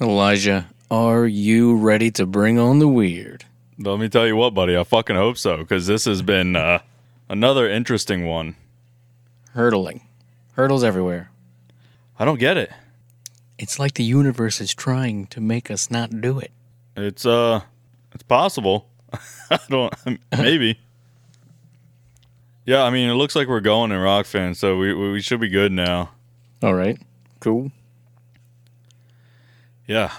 Elijah, are you ready to bring on the weird? Let me tell you what, buddy. I fucking hope so, because this has been uh, another interesting one. Hurdling. Hurdles everywhere. I don't get it. It's like the universe is trying to make us not do it. It's uh, it's possible. I don't. Maybe. Yeah, I mean, it looks like we're going in Rockfin, so we we we should be good now. All right. Cool. Yeah,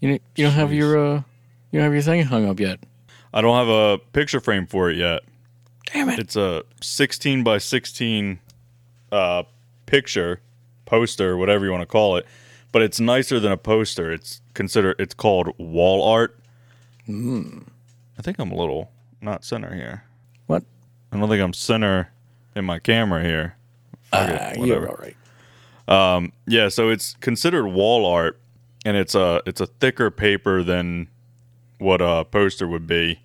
You you don't have your uh you don't have your thing hung up yet. I don't have a picture frame for it yet. Damn it. It's a 16 by 16 uh, picture, poster, whatever you want to call it. But it's nicer than a poster. It's consider it's called wall art. I think I'm a little not center here. What? I don't think I'm center in my camera here. Ah, you're all right. Um, Yeah, so it's considered wall art, and it's a it's a thicker paper than what a poster would be.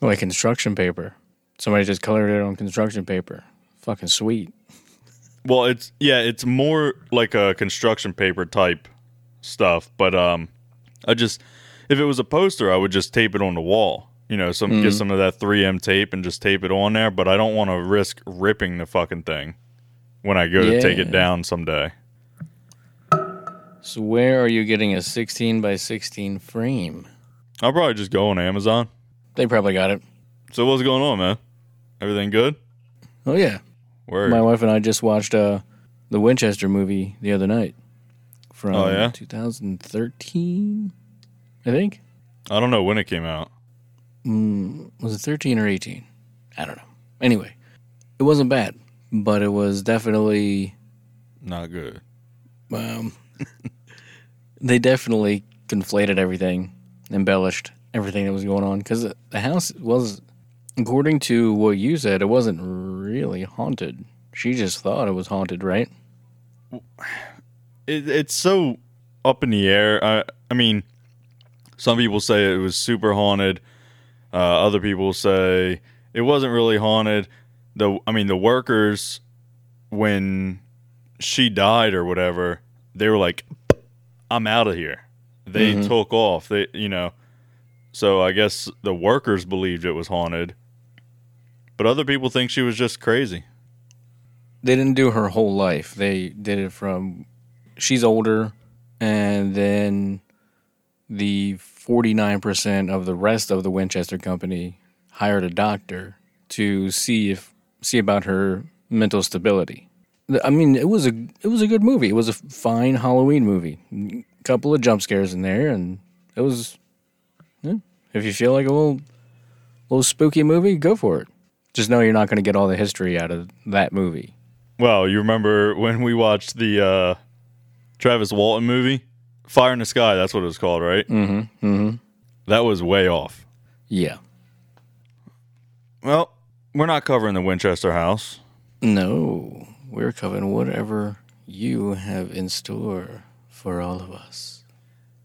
Like construction paper. Somebody just colored it on construction paper. Fucking sweet. Well, it's yeah, it's more like a construction paper type stuff. But um, I just if it was a poster, I would just tape it on the wall. You know, some get some of that 3M tape and just tape it on there. But I don't want to risk ripping the fucking thing when I go to take it down someday. So where are you getting a 16 by 16 frame? I'll probably just go on Amazon. They probably got it. So what's going on, man? Everything good? Oh yeah. Word. My wife and I just watched uh the Winchester movie the other night from Oh, yeah? 2013, I think. I don't know when it came out. Was it 13 or 18? I don't know. Anyway, it wasn't bad, but it was definitely Not good. um, they definitely conflated everything, embellished everything that was going on because the house was, according to what you said, it wasn't really haunted. She just thought it was haunted, right? it, it's so up in the air. I, I mean, some people say it was super haunted. Uh, other people say it wasn't really haunted. The I mean, the workers when she died or whatever, they were like, "I'm out of here." They mm-hmm. took off. They, you know, so I guess the workers believed it was haunted, but other people think she was just crazy. They didn't do her whole life. They did it from she's older, and then the 49% of the rest of the Winchester company hired a doctor to see if see about her mental stability. I mean, it was a it was a good movie. It was a fine Halloween movie. A couple of jump scares in there, and it was. yeah, if you feel like a little little spooky movie, go for it. Just know you're not going to get all the history out of that movie. Well, you remember when we watched the uh, Travis Walton movie, Fire in the Sky? That's what it was called, right? Mm-hmm. Mm-hmm. That was way off. Yeah. Well, we're not covering the Winchester House. No, we're covering whatever you have in store for all of us.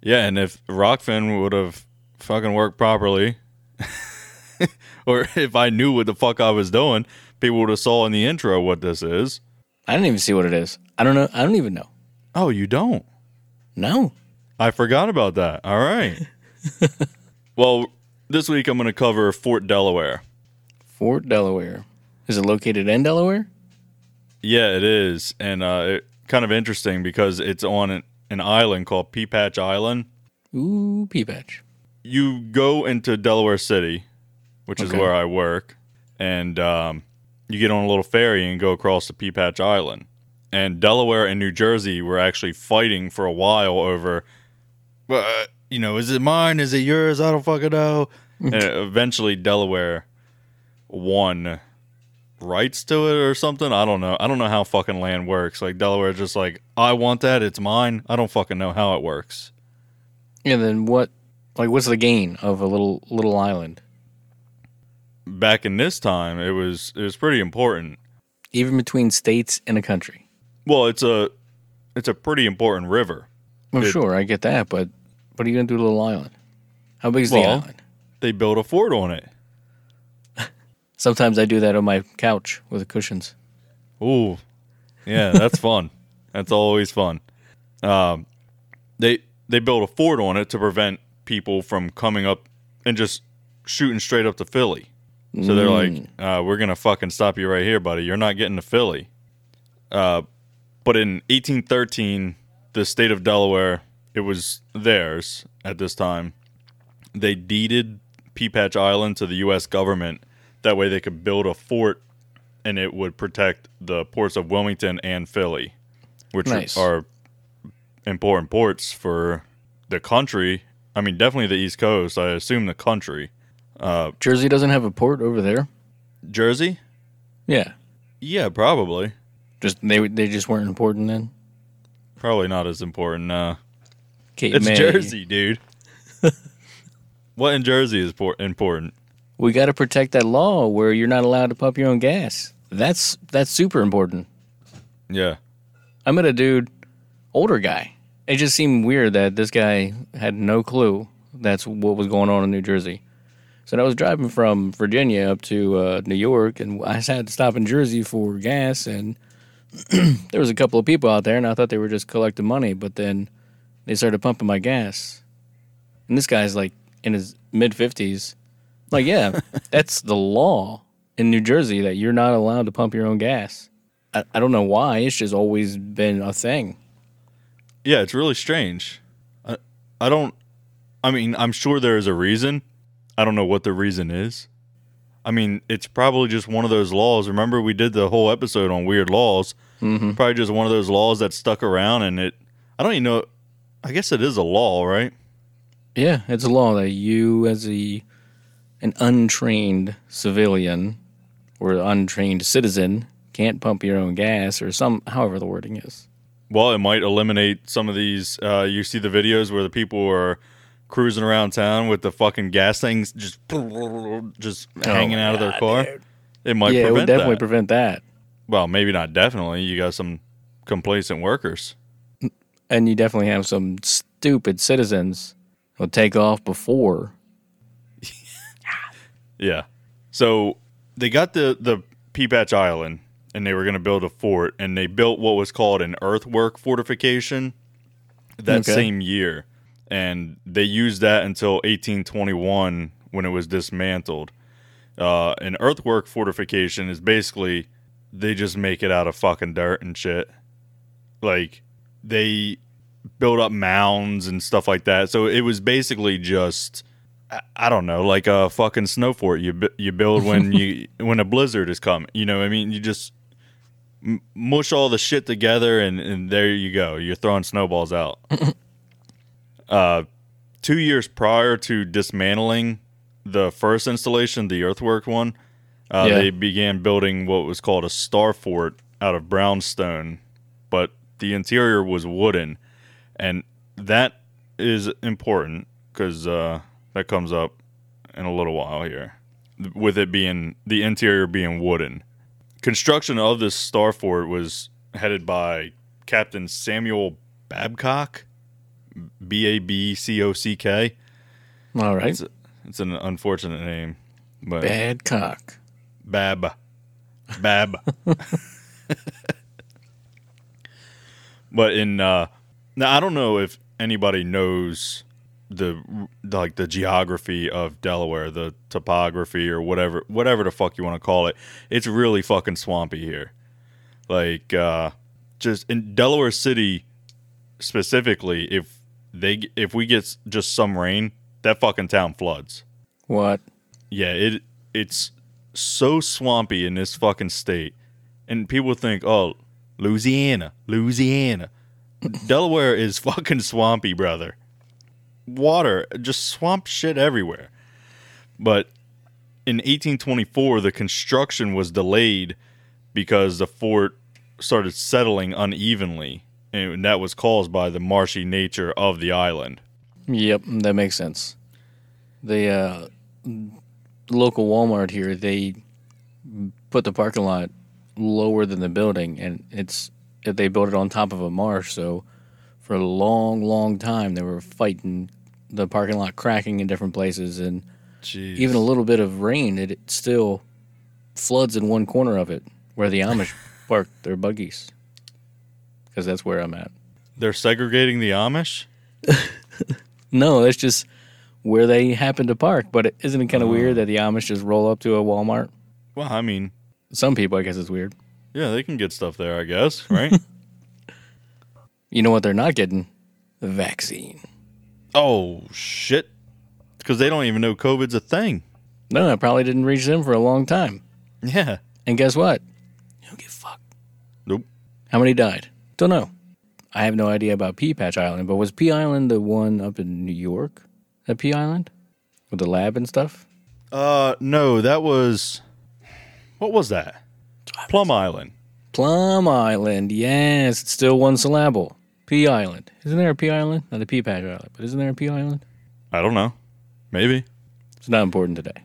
Yeah, and if Rockfin would have fucking worked properly, or if I knew what the fuck I was doing, people would have saw in the intro what this is. I didn't even see what it is. I don't know. I don't even know. Oh, you don't? No. I forgot about that. All right. well, this week I'm going to cover Fort Delaware. Fort Delaware. Is it located in Delaware? Yeah, it is, and uh, it, kind of interesting because it's on an, an island called Peapatch Island. Ooh, pea patch. You go into Delaware City, which is where I work, and um, you get on a little ferry and go across the Peapatch Island. and Delaware and New Jersey were actually fighting for a while over, uh, you know, is it mine? Is it yours? I don't fucking know. and eventually, Delaware won rights to it or something. I don't know. I don't know how fucking land works. Like Delaware, just like I want that. It's mine. I don't fucking know how it works. And then what? Like, what's the gain of a little little island? Back in this time, it was it was pretty important. Even between states and a country. Well, it's a it's a pretty important river. Well, It- sure, I get that, but what are you gonna do to a little island? How big is the island? They built a fort on it. Sometimes I do that on my couch with the cushions. Ooh, yeah, that's fun. That's always fun. Um, they they built a fort on it to prevent people from coming up and just shooting straight up to Philly. So they're like, uh, "We're gonna fucking stop you right here, buddy. You're not getting to Philly." Uh, but in 1813, the state of Delaware, it was theirs at this time. They deeded Peapatch Island to the U.S. government. That way, they could build a fort and it would protect the ports of Wilmington and Philly, which Nice. are important ports for the country. I mean, definitely the East Coast. I assume the country. Jersey doesn't have a port over there. Jersey? Yeah, Yeah, probably. just they they just weren't important then. Probably not as important. Uh, Cape it's May. Jersey, dude. what in Jersey is por- important? We got to protect that law where you're not allowed to pump your own gas. That's that's super important. Yeah. I met a dude, older guy. It just seemed weird that this guy had no clue that's what was going on in New Jersey. So I was driving from Virginia up to uh, New York, and I had to stop in Jersey for gas. And there was a couple of people out there, and I thought they were just collecting money. But then they started pumping my gas, and this guy's like in his mid fifties. Like, yeah, that's the law in New Jersey that you're not allowed to pump your own gas. I, I don't know why. It's just always been a thing. Yeah, it's really strange. I, I don't. I mean, I'm sure there is a reason. I don't know what the reason is. I mean, it's probably just one of those laws. Remember, we did the whole episode on weird laws. Mm-hmm. Probably just one of those laws that stuck around, and it. I don't even know. I guess it is a law, right? Yeah, it's a law that you, as a an untrained civilian or untrained citizen, can't pump your own gas or some, however the wording is. Well, it might eliminate some of these. Uh, you see the videos where the people are cruising around town with the fucking gas things just just hanging my out of their car. dude. It might prevent that. yeah, it would definitely that. prevent that. well, maybe not definitely. You got some complacent workers. And you definitely have some stupid citizens who'll take off before. Yeah. So they got the the Peapatch Island, and they were going to build a fort, and they built what was called an earthwork fortification that Okay. same year, and they used that until 1821 when it was dismantled. Uh, an earthwork fortification is basically they just make it out of fucking dirt and shit. Like they build up mounds and stuff like that. So it was basically just I- don't know, like a fucking snow fort you you build when you when a blizzard is coming. You know, what I mean, you just mush all the shit together, and, and there you go. You're throwing snowballs out. uh, two years prior to dismantling the first installation, the earthwork one, uh, Yeah. they began building what was called a star fort out of brownstone, but the interior was wooden, and that is important because uh, that comes up in a little while here, with it being the interior being wooden. Construction of this star fort was headed by Captain Samuel Babcock, B A B C O C K. All right. It's, it's an unfortunate name, but Bad cock. Bab. Bab. but in uh now I don't know if anybody knows the, like the geography of Delaware, the topography or whatever whatever the fuck you want to call it. It's really fucking swampy here. Like uh just in Delaware City specifically if they if we get just some rain, that fucking town floods. What? Yeah, it it's so swampy in this fucking state. And people think, "Oh, Louisiana, Louisiana. Delaware is fucking swampy, brother. Water, just swamp shit everywhere. But in 1824, the construction was delayed because the fort started settling unevenly, and that was caused by the marshy nature of the island. Yep, that makes sense. The uh, local Walmart here, they put the parking lot lower than the building, and it's they built it on top of a marsh. So for a long, long time, they were fighting the parking lot cracking in different places, and Jeez. even a little bit of rain, it, it still floods in one corner of it where the Amish park their buggies. Because that's where I'm at. they're segregating the Amish. No, that's just where they happen to park. But isn't it kind of uh. weird that the Amish just roll up to a Walmart? Well, I mean, Some people, I guess, it's weird. yeah, they can get stuff there, I guess, right? You know what they're not getting? The vaccine. Oh shit! Because they don't even know COVID's a thing. No, it probably didn't reach them for a long time. Yeah. And guess what? You don't get fucked. Nope. How many died? Don't know. I have no idea about Pea Patch Island, but was Pea Island the one up in New York? That Pea Island? With the lab and stuff? Uh, no, that was. What was that? Plum Island. Plum Island, yes, it's still one syllable. Pea Island. Isn't there a Pea Island? Not a Pea Patch Island, but isn't there a Pea Island? I don't know. Maybe. It's not important today.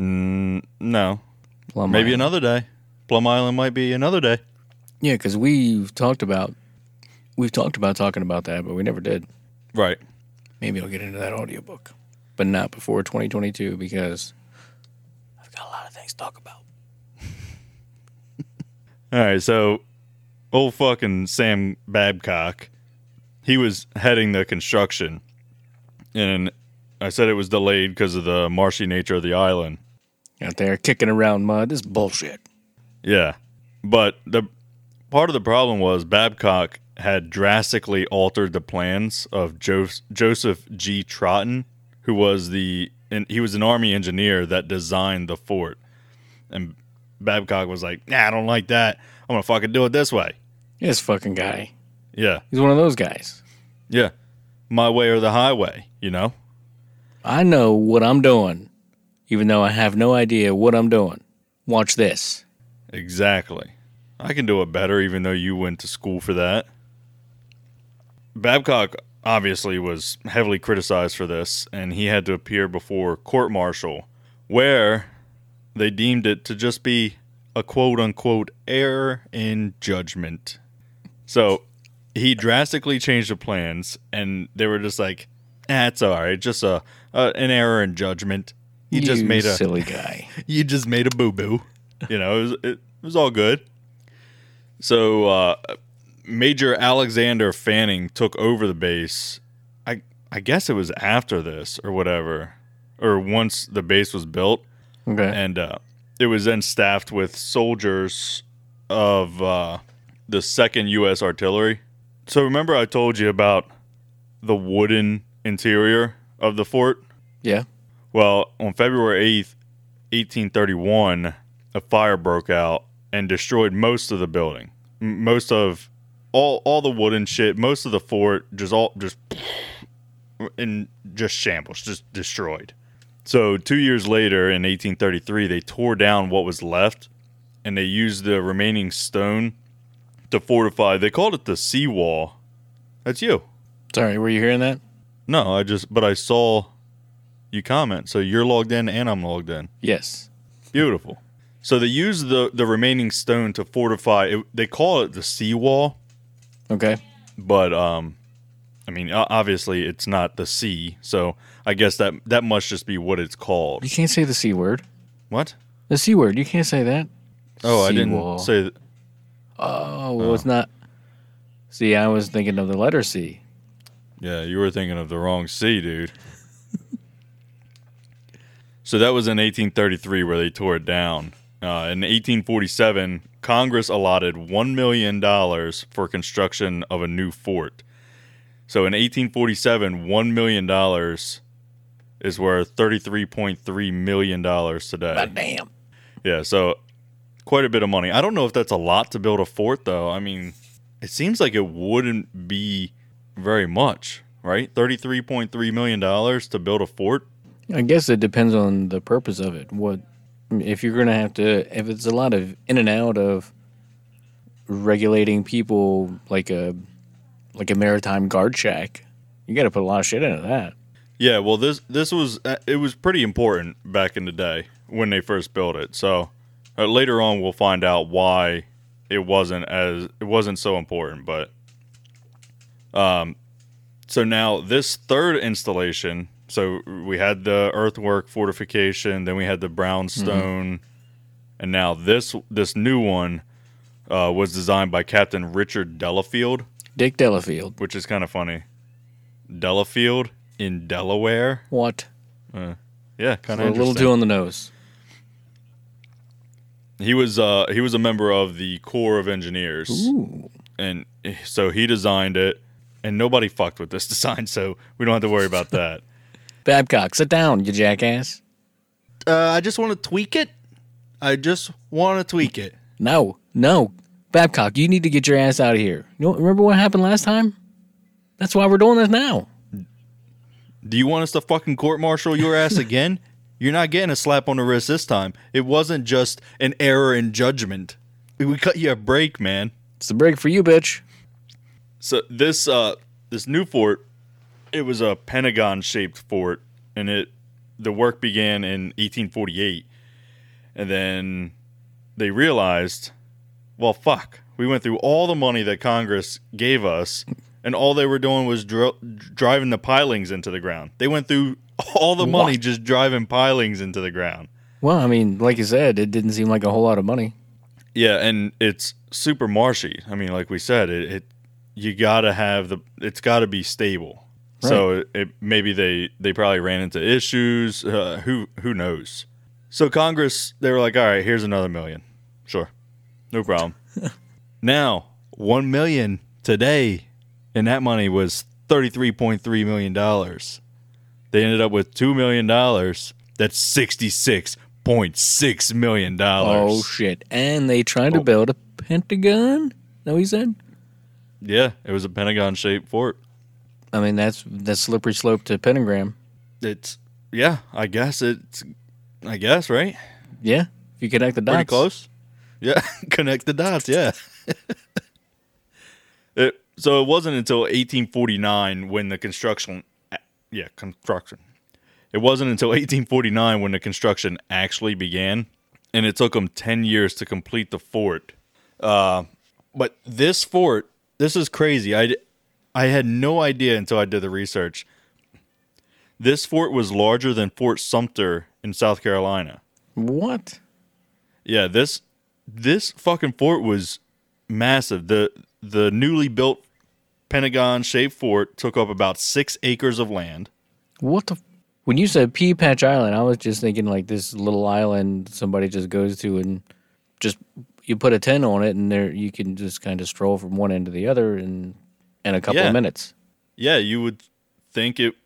Mm, no. Plum Maybe Island. another day. Plum Island might be another day. Yeah, because we've talked about we've talked about talking about that, but we never did. Right. Maybe I'll get into that audiobook. But not before 2022 because I've got a lot of things to talk about. All right. So, old fucking Sam Babcock, he was heading the construction, and I said it was delayed because of the marshy nature of the island. Out there kicking around mud. This is bullshit. Yeah. But the part of the problem was Babcock had drastically altered the plans of jo- Joseph G. Totten, who was the and he was an army engineer that designed the fort. And Babcock was like, "Nah, I don't like that. I'm gonna fucking do it this way." This fucking guy. Yeah, He's one of those guys. yeah, my way or the highway. You know. I know what I'm doing, even though I have no idea what I'm doing. Watch this. Exactly. I can do it better, even though you went to school for that. Babcock obviously was heavily criticized for this, and he had to appear before court martial, where they deemed it to just be a quote unquote error in judgment. So he drastically changed the plans, and they were just like, "Ah, it's all right, just a, a an error in judgment." You just made a silly guy. you just made a boo boo. You know, it was, it was all good. So, uh, Major Alexander Fanning took over the base. I I guess it was after this or whatever, or once the base was built, Okay. and uh, it was then staffed with soldiers of uh, the Second U.S. Artillery. So, remember I told you about the wooden interior of the fort? yeah. Well, on February 8th, 1831, a fire broke out and destroyed most of the building. M- Most of all all the wooden shit, most of the fort just all just in just shambles, just destroyed. So, 2 years later in 1833, they tore down what was left and they used the remaining stone to fortify. They called it the seawall. That's you. Sorry, were you hearing that? No, I just but I saw you comment. So you're logged in and I'm logged in. Yes. Beautiful. So they use the the remaining stone to fortify. It, they call it the seawall, Okay. but um, I mean obviously it's not the sea. So I guess that that must just be what it's called. You can't say the C word. What? The C word. You can't say that. Oh, I Seawall. didn't say. That. Oh, well, it's not. See, I was thinking of the letter C. Yeah, you were thinking of the wrong C, dude. so that was in 1833 where they tore it down. Uh, in 1847, Congress allotted $1 million for construction of a new fort. So in 1847, $1 million is worth $33.3 million today. God damn. Yeah, so quite a bit of money. I don't know if that's a lot to build a fort, though. I mean, it seems like it wouldn't be very much, right? Thirty-three point three million dollars to build a fort. I guess it depends on the purpose of it. What if you're going to have to? If it's a lot of in and out of regulating people, like a like a maritime guard shack, you got to put a lot of shit into that. Yeah, well, this this was uh, it was pretty important back in the day when they first built it. So uh, later on, we'll find out why it wasn't as it wasn't so important. But um, so now this third installation. So we had the earthwork fortification, then we had the brownstone, and now this this new one uh, was designed by Captain Richard Delafield, Dick Delafield. which is kind of funny. Delafield in Delaware. What? Yeah, kind of A little too on the nose. He was uh he was a member of the Corps of Engineers, Ooh. and so he designed it. And nobody fucked with this design, so we don't have to worry about that. Babcock, sit down, you jackass. uh, I just want to tweak it. I just want to tweak it. No, no. Babcock, you need to get your ass out of here. You don't remember what happened last time? That's why we're doing this now. Do you want us to fucking court martial your ass again? You're not getting a slap on the wrist this time. It wasn't just an error in judgment. We cut you a break, man. It's a break for you, bitch. So this uh this new fort, it was a pentagon shaped fort, and it the work began in 1848, and then they realized, well, fuck, we went through all the money that Congress gave us, and all they were doing was dr- driving the pilings into the ground. They went through all the money What? just driving pilings into the ground. Well, I mean, like you said, it didn't seem like a whole lot of money. Yeah, and it's super marshy. I mean, like we said, it, it you gotta have the it's got to be stable. So it, it, maybe they they probably ran into issues. Uh, who who knows? So Congress they were like, all right, here's another million. Sure, no problem. now one million today, and that money was thirty three point three million dollars. They ended up with two million dollars. That's sixty six point six million dollars. Oh shit! And they tried to Oh. build a pentagon. No, he said. Yeah, it was a pentagon shaped fort. I mean, that's that's slippery slope to pentagram. It's yeah, I guess it's I guess, right? Yeah, if you connect the dots. Pretty close. Yeah, connect the dots, yeah. so it wasn't until 1849 when the construction yeah, construction. It wasn't until 1849 when the construction actually began, and it took them 10 years to complete the fort. Uh, but this fort, this is crazy. I, I had no idea until I did the research. This fort was larger than Fort Sumter in South Carolina. What? Yeah, this this fucking fort was massive. The the newly built Pentagon shaped fort took up about six acres of land. What the? f- When you said Pea Patch Island, I was just thinking like this little island somebody just goes to and just you put a tent on it and there you can just kind of stroll from one end to the other in in a couple Yeah. of minutes. Yeah, you would think it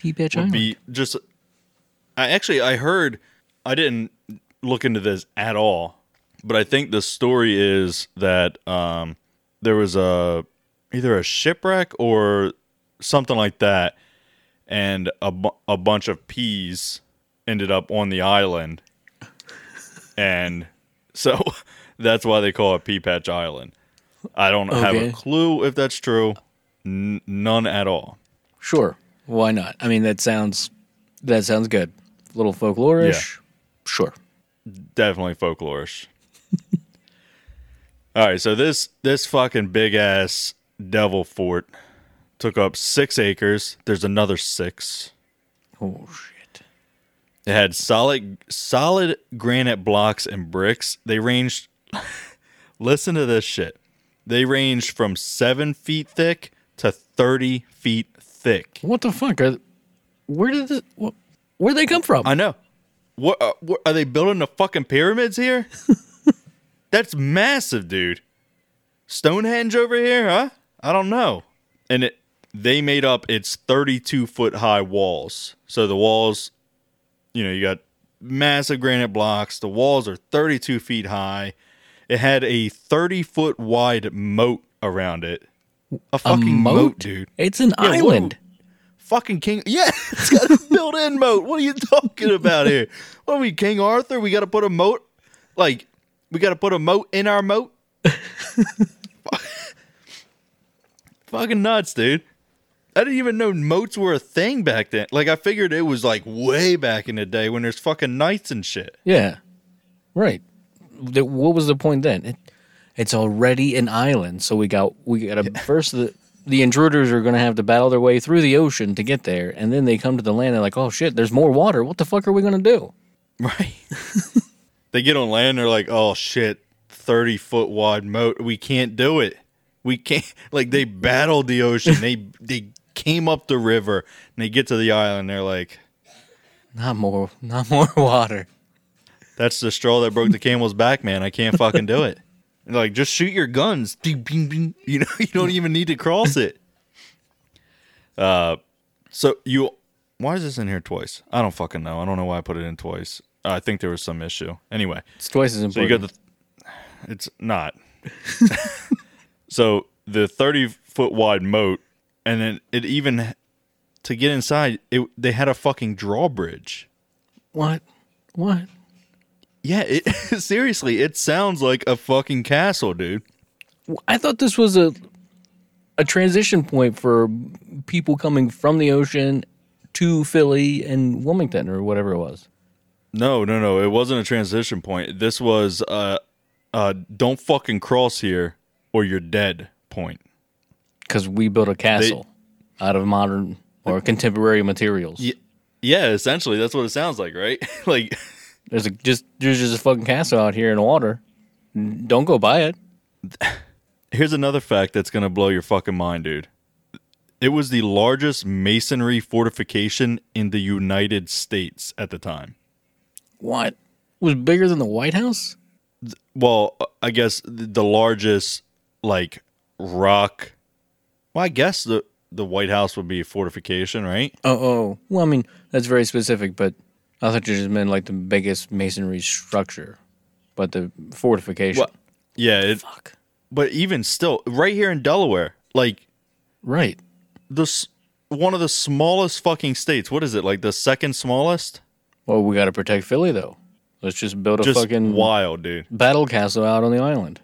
Pea Patch would Island. be just. I actually I heard I didn't look into this at all, but I think the story is that um, there was a either a shipwreck or something like that, and a bu- a bunch of peas ended up on the island, and so that's why they call it Pea Patch Island. I don't have a clue if that's true. N- none at all. Sure. Why not? I mean, that sounds that sounds good. A little folklorish. Sure. definitely folklorish. All right, so this this fucking big ass devil fort took up six acres. There's another six. Oh shit. It had solid solid granite blocks and bricks. They ranged. listen to this shit. They ranged from seven feet thick to thirty feet thick. What the fuck? Are, where did this? What, where'd they come from? I know. What, uh, what are they building the fucking pyramids here? That's massive, dude. Stonehenge over here, huh? I don't know. And it they made up its 32 foot high walls. So the walls, you know, you got massive granite blocks. The walls are 32 feet high. It had a 30 foot wide moat around it. A fucking moat? moat? dude. It's an Yeah, what- island. Fucking King. Yeah, it's got a built in moat. What are you talking about here? What are we, King Arthur? We got to put a moat? Like, we got to put a moat in our moat? Fucking nuts, dude. I didn't even know moats were a thing back then. Like, I figured it was like way back in the day when there's fucking knights and shit. Yeah, right. The- what was the point then? It, it's already an island, so we got we got to first the the intruders are going to have to battle their way through the ocean to get there, and then they come to the land and like, oh shit, there's more water. What the fuck are we going to do? Right. they get on land, they're like, oh shit, 30 foot wide moat. We can't do it. We can't. Like, they battled the ocean. they they came up the river and they get to the island. They're like, Not more, not more water. that's the straw that broke the camel's back, man. I can't fucking do it. Like, just shoot your guns. Bing, bing, bing. You know, you don't even need to cross it. Uh, so you, why is this in here twice? I don't fucking know. I don't know why I put it in twice. I think there was some issue. Anyway, It's twice as So you important. got the. It's not. So the thirty foot wide moat, and then it even to get inside, it they had a fucking drawbridge. what? What? Yeah, it seriously, it sounds like a fucking castle, dude. I thought this was a a transition point for people coming from the ocean to Philly and Wilmington or whatever it was. No, no, no. It wasn't a transition point. This was uh uh don't fucking cross here or you're dead point. because we built a castle out of modern or contemporary materials. Yeah, yeah, essentially that's what it sounds like, right? like There's a just there's just a fucking castle out here in the water. Don't go by it. Here's another fact that's going to blow your fucking mind, dude. It was the largest masonry fortification in the United States at the time. What it was bigger than the White House? Well, uh, I guess the largest like rock. Well, I guess the the White House would be a fortification, right? Oh, oh. Well, I mean that's very specific, but I thought you just meant like the biggest masonry structure, but the fortification. Well, yeah, it, Fuck. but even still, right here in Delaware, like Right. the s- one of the smallest fucking states. What is it? Like the second smallest? Well, we got to protect Philly though. Let's just build a Just fucking wild, dude. battle castle out on the island.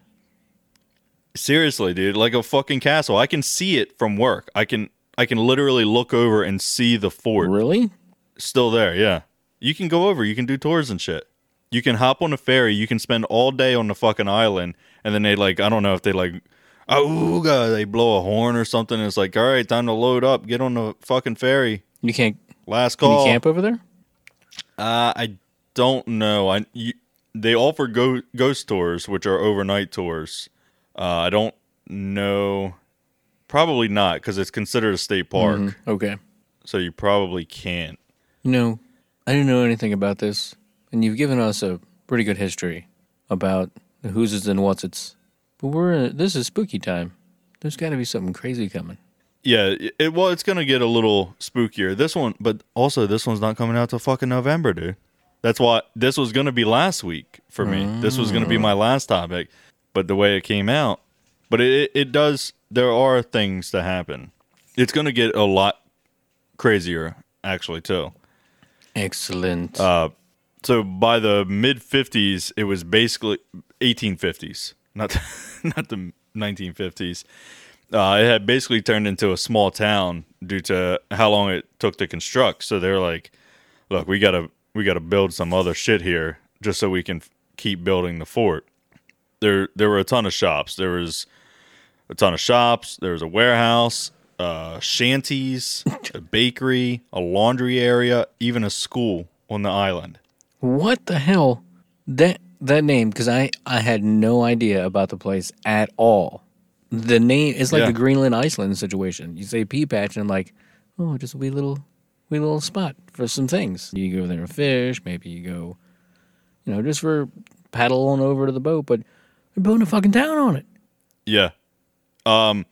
Seriously, dude, like a fucking castle. I can see it from work. I can I can literally look over and see the fort Really? still there. Yeah. You can go over, you can do tours and shit. You can hop on a ferry, you can spend all day on the fucking island and then they like I don't know if they like ooga, they blow a horn or something. It's like, "All right, time to load up. Get on the fucking ferry. You can't. Last call. Can call." you camp over there? Uh, I don't know. I you, they offer go, ghost tours, which are overnight tours. Uh, I don't know. Probably not because it's considered a state park, Mhm. Okay. so you probably can't. You know, I didn't know anything about this, and you've given us a pretty good history about the who's and what's its. But we're in, this is spooky time. There's got to be something crazy coming. Yeah, it, well, it's gonna get a little spookier. This one, but also this one's not coming out till fucking November, dude. That's why this was gonna be last week for me. This was gonna be my last topic, but the way it came out, but it it does. There are things that happen. It's gonna get a lot crazier, actually, too. Excellent. Uh, so by the mid '50s, it was basically 1850s, not not the 1950s. Uh, it had basically turned into a small town due to how long it took to construct. So they're like, "Look, we gotta we gotta build some other shit here just so we can f- keep building the fort." There there were a ton of shops. There was a ton of shops. There was a warehouse, uh, shanties, a bakery, a laundry area, even a school on the island. what the hell? That that name? Because I I had no idea about the place at all. The name is like Yeah. the Greenland Iceland situation. You say pea patch, and I'm like, oh, just a wee little wee little spot for some things. You go there and fish. Maybe you go, you know, just for paddle on over to the boat. But they're building a fucking town on it. Yeah. Um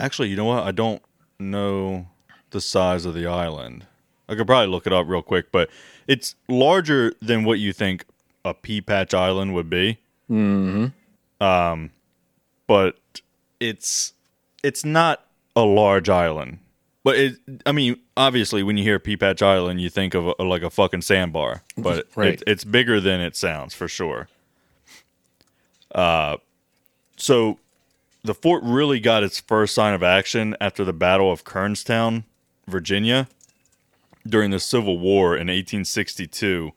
actually, you know what? I don't know the size of the island. I could probably look it up real quick, but it's larger than what you think a pea patch island would be. Mm-hmm. Um, but it's it's not a large island. But it, I mean, obviously, when you hear Pea Patch Island, you think of a, like a fucking sandbar. But Right. it, it's bigger than it sounds for sure. Uh, so the fort really got its first sign of action after the Battle of Kernstown, Virginia, during the Civil War in 1862,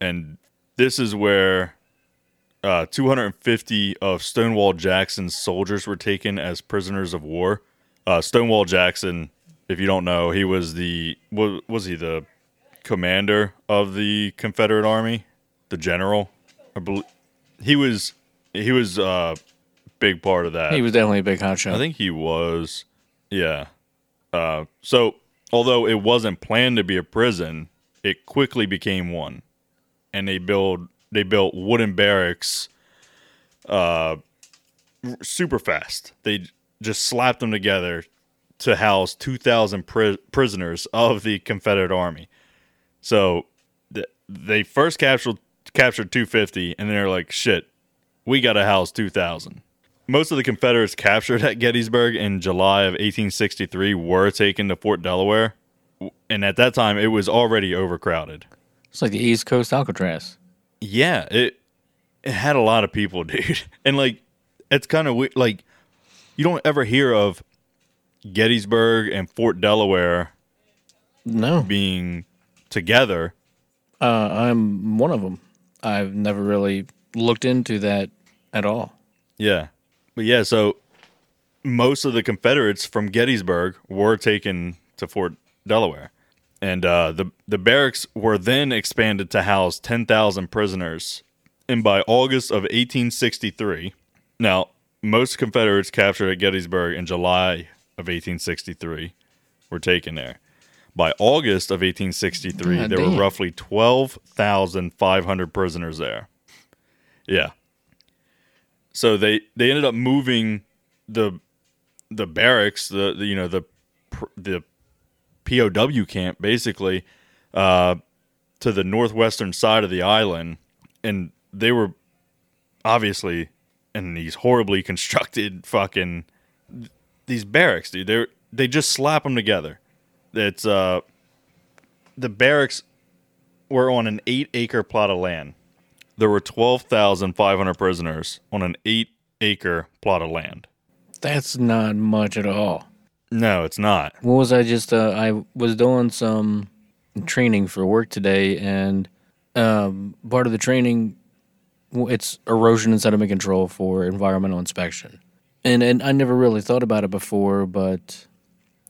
and this is where uh, 250 of Stonewall Jackson's soldiers were taken as prisoners of war. Uh, Stonewall Jackson, if you don't know, he was the was, was he the commander of the Confederate Army, the general? I believe he was he was a big part of that. He was definitely a big hot shot. I think he was. Yeah. Uh, so, although it wasn't planned to be a prison, it quickly became one, and they build they built wooden barracks. Uh, super fast. They just slapped them together to house two thousand pri- prisoners of the Confederate Army. So, th- they first captured captured two fifty, and they're like, "Shit, we got to house two thousand most of the Confederates captured at Gettysburg in July of 1863 were taken to Fort Delaware, and at that time it was already overcrowded. it's like the East Coast Alcatraz. Yeah, it it had a lot of people, dude, and like it's kind of weird. Like you don't ever hear of Gettysburg and Fort Delaware No, being together. uh, I'm one of them. I've never really looked into that at all. Yeah, but yeah, so most of the Confederates from Gettysburg were taken to Fort Delaware, and uh, the the barracks were then expanded to house ten thousand prisoners. And by August of 1863, now most Confederates captured at Gettysburg in July of 1863 were taken there. By August of 1863, God there damn. were roughly 12,500 prisoners there. Yeah. So they they ended up moving the the barracks, the, the you know the the POW camp basically uh, to the northwestern side of the island, and they were obviously in these horribly constructed fucking these barracks, dude. They they just slap them together. It's uh the barracks were on an eight acre plot of land. There were twelve thousand five hundred prisoners on an eight acre plot of land. That's not much at all. No, it's not. What was I just? Uh, I was doing some training for work today, and um, part of the training, it's erosion and sediment control for environmental inspection. And and I never really thought about it before, but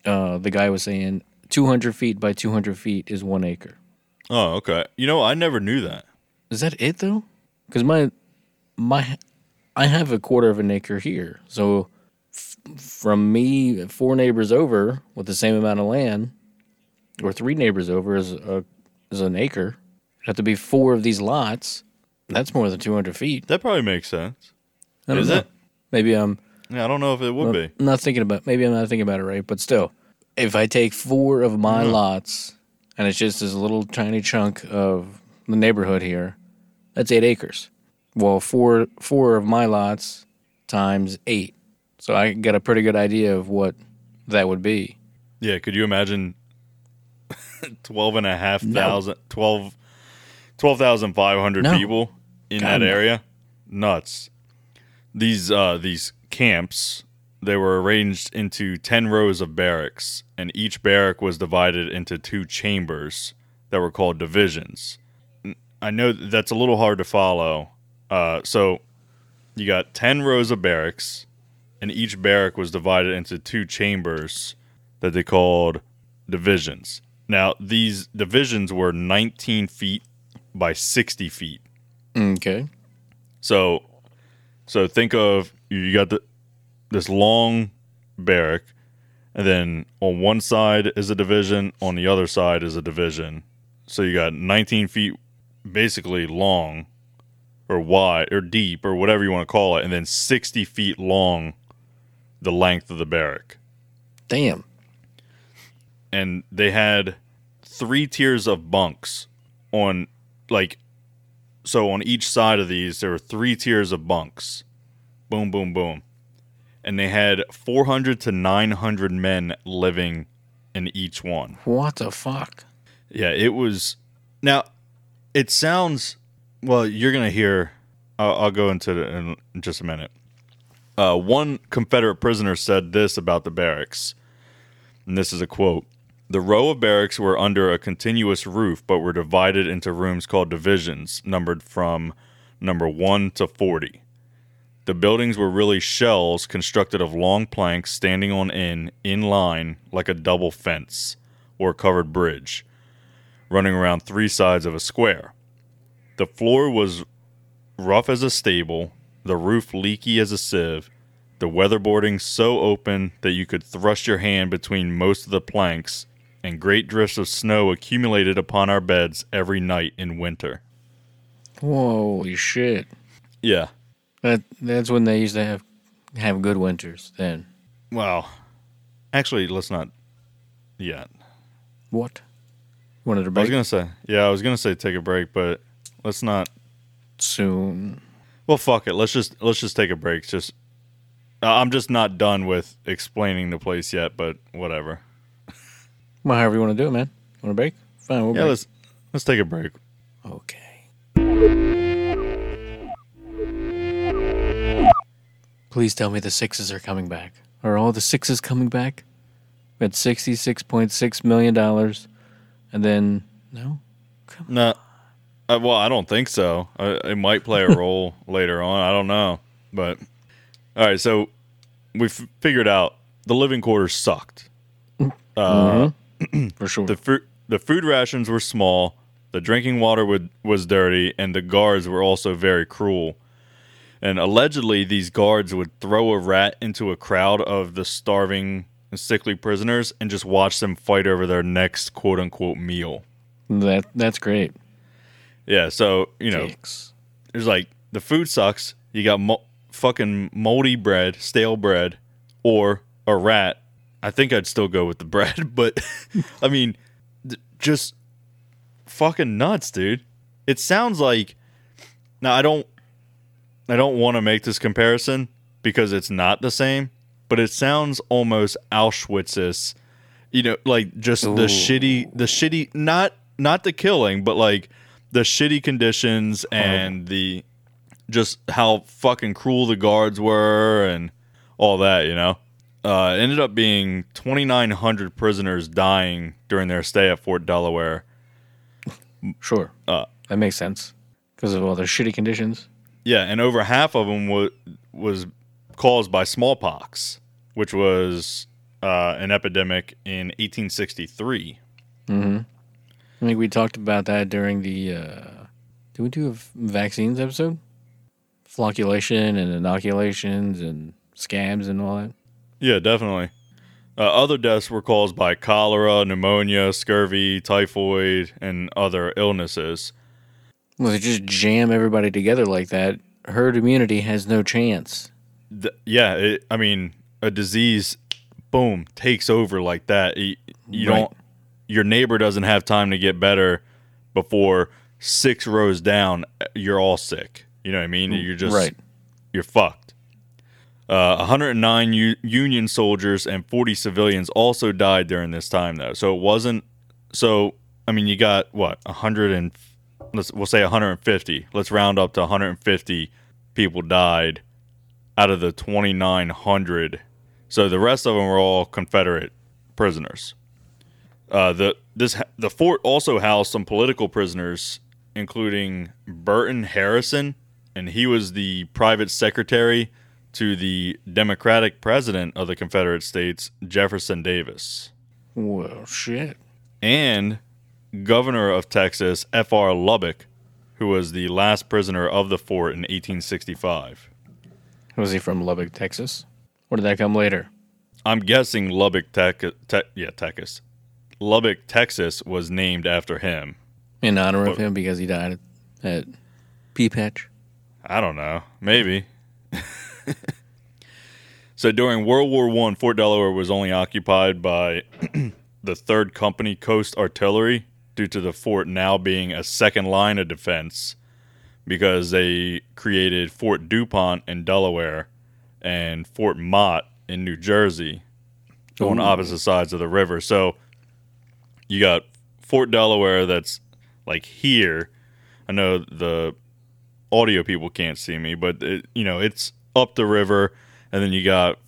uh, the guy was saying 200 feet by 200 feet is one acre. Oh, okay. You know, I never knew that. Is that it though? Because my my I have a quarter of an acre here, so f- from me, four neighbors over with the same amount of land, or three neighbors over is a is an acre. It'd have to be four of these lots. That's more than two hundred feet. That probably makes sense. Is know. it? Maybe I'm Yeah, I don't know if it would be. I'm not thinking about. Maybe I'm not thinking about it right, but still, if I take four of my lots and it's just this little tiny chunk of the neighborhood here, that's eight acres. Well, four four of my lots times eight, so I got a pretty good idea of what that would be. Yeah, could you imagine 12 and a half No. thousand, 12 12,500 No. people in God, that no. area? Nuts. These uh these camps they were arranged into 10 rows of barracks and each barrack was divided into two chambers that were called divisions. I know that's a little hard to follow. Uh so you got 10 rows of barracks and each barrack was divided into two chambers that they called divisions. Now, these divisions were 19 feet by 60 feet. Okay. So, so think of you got the this long barrack, and then on one side is a division, on the other side is a division. So you got 19 feet, basically long, or wide, or deep, or whatever you want to call it, and then 60 feet long, the length of the barrack. Damn. and they had three tiers of bunks on like so on each side of these there were three tiers of bunks. Boom boom boom. And they had 400 to 900 men living in each one. What the fuck? Yeah, it was. Now, it sounds. Well, you're gonna hear. I'll, I'll go into it in just a minute. Uh, one Confederate prisoner said this about the barracks, and this is a quote: "The row of barracks were under a continuous roof, but were divided into rooms called divisions, numbered from number one to forty. The buildings were really shells constructed of long planks standing on end in line like a double fence or covered bridge." Running around three sides of a square. The floor was rough as a stable, the roof leaky as a sieve, the weatherboarding so open that you could thrust your hand between most of the planks, and great drifts of snow accumulated upon our beds every night in winter. Holy shit! Yeah. That that's when they used to have have good winters. Then Well, actually, let's not yet. what? Wanted to I was gonna say, yeah, I was gonna say take a break, but let's not. soon. Well, fuck it. Let's just let's just take a break. Just I'm just not done with explaining the place yet, but whatever. Well, however you want to do it, man. Want to break? Fine. We'll Yeah, break. let's let's take a break. Okay. Please tell me the sixes are coming back. Are all the sixes coming back? We had sixty-six point six million dollars, and then no. No, uh, well, I don't think so. Uh, it might play a role later on. I don't know, but all right. So we f- figured out the living quarters sucked. Uh, For sure. the fruit the food rations were small, the drinking water would, was dirty, and the guards were also very cruel. And allegedly, these guards would throw a rat into a crowd of the starving and sickly prisoners and just watch them fight over their next quote unquote meal. that that's great. Yeah, so you know, Dicks. there's like the food sucks. You got mo- fucking moldy bread, stale bread, or a rat. I think I'd still go with the bread, but I mean, th- just fucking nuts, dude. It sounds like now I don't I don't want to make this comparison because it's not the same, but it sounds almost Auschwitz's, you know, like just the shitty the shitty not not the killing, but like the shitty conditions and the just how fucking cruel the guards were and all that, you know. Uh, ended up being 2,900 prisoners dying during their stay at Fort Delaware. Sure. Uh, that makes sense because of all the shitty conditions. Yeah, and over half of them was was caused by smallpox, which was uh, an epidemic in 1863. I think we talked about that during the. Uh, did we do a vaccines episode? Flocculation and inoculations and scabs and all that. Yeah, definitely. Uh, other deaths were caused by cholera, pneumonia, scurvy, typhoid, and other illnesses. Well, they just jam everybody together like that. Herd immunity has no chance. Th- yeah, it, I mean, a disease, boom, takes over like that. You, you Right. don't. Your neighbor doesn't have time to get better before six rows down. You're all sick. You know what I mean? You're just right. You're fucked. Uh, 109 U- Union soldiers and 40 civilians also died during this time, though. So it wasn't. So I mean, you got what 100 and let's we'll say 150. Let's round up to 150 people died out of the 2,900. So the rest of them were all Confederate prisoners. Uh, the this the fort also housed some political prisoners, including Burton Harrison, and he was the private secretary to the Democratic president of the Confederate States, Jefferson Davis, Well, shit. and governor of Texas, F.R. Lubbock, who was the last prisoner of the fort in 1865. Was he from Lubbock, Texas? Or did that come later? I'm guessing Lubbock, Tech, Te- yeah, Texas. Lubbock, Texas was named after him. In honor of him because he died at, at Pea Patch? I don't know. Maybe. so during World War One, Fort Delaware was only occupied by the Third Company Coast Artillery due to the fort now being a second line of defense because they created Fort DuPont in Delaware and Fort Mott in New Jersey on Ooh. opposite sides of the river. So you got Fort Delaware that's like here. I know the audio people can't see me, but it, you know it's up the river, and then you got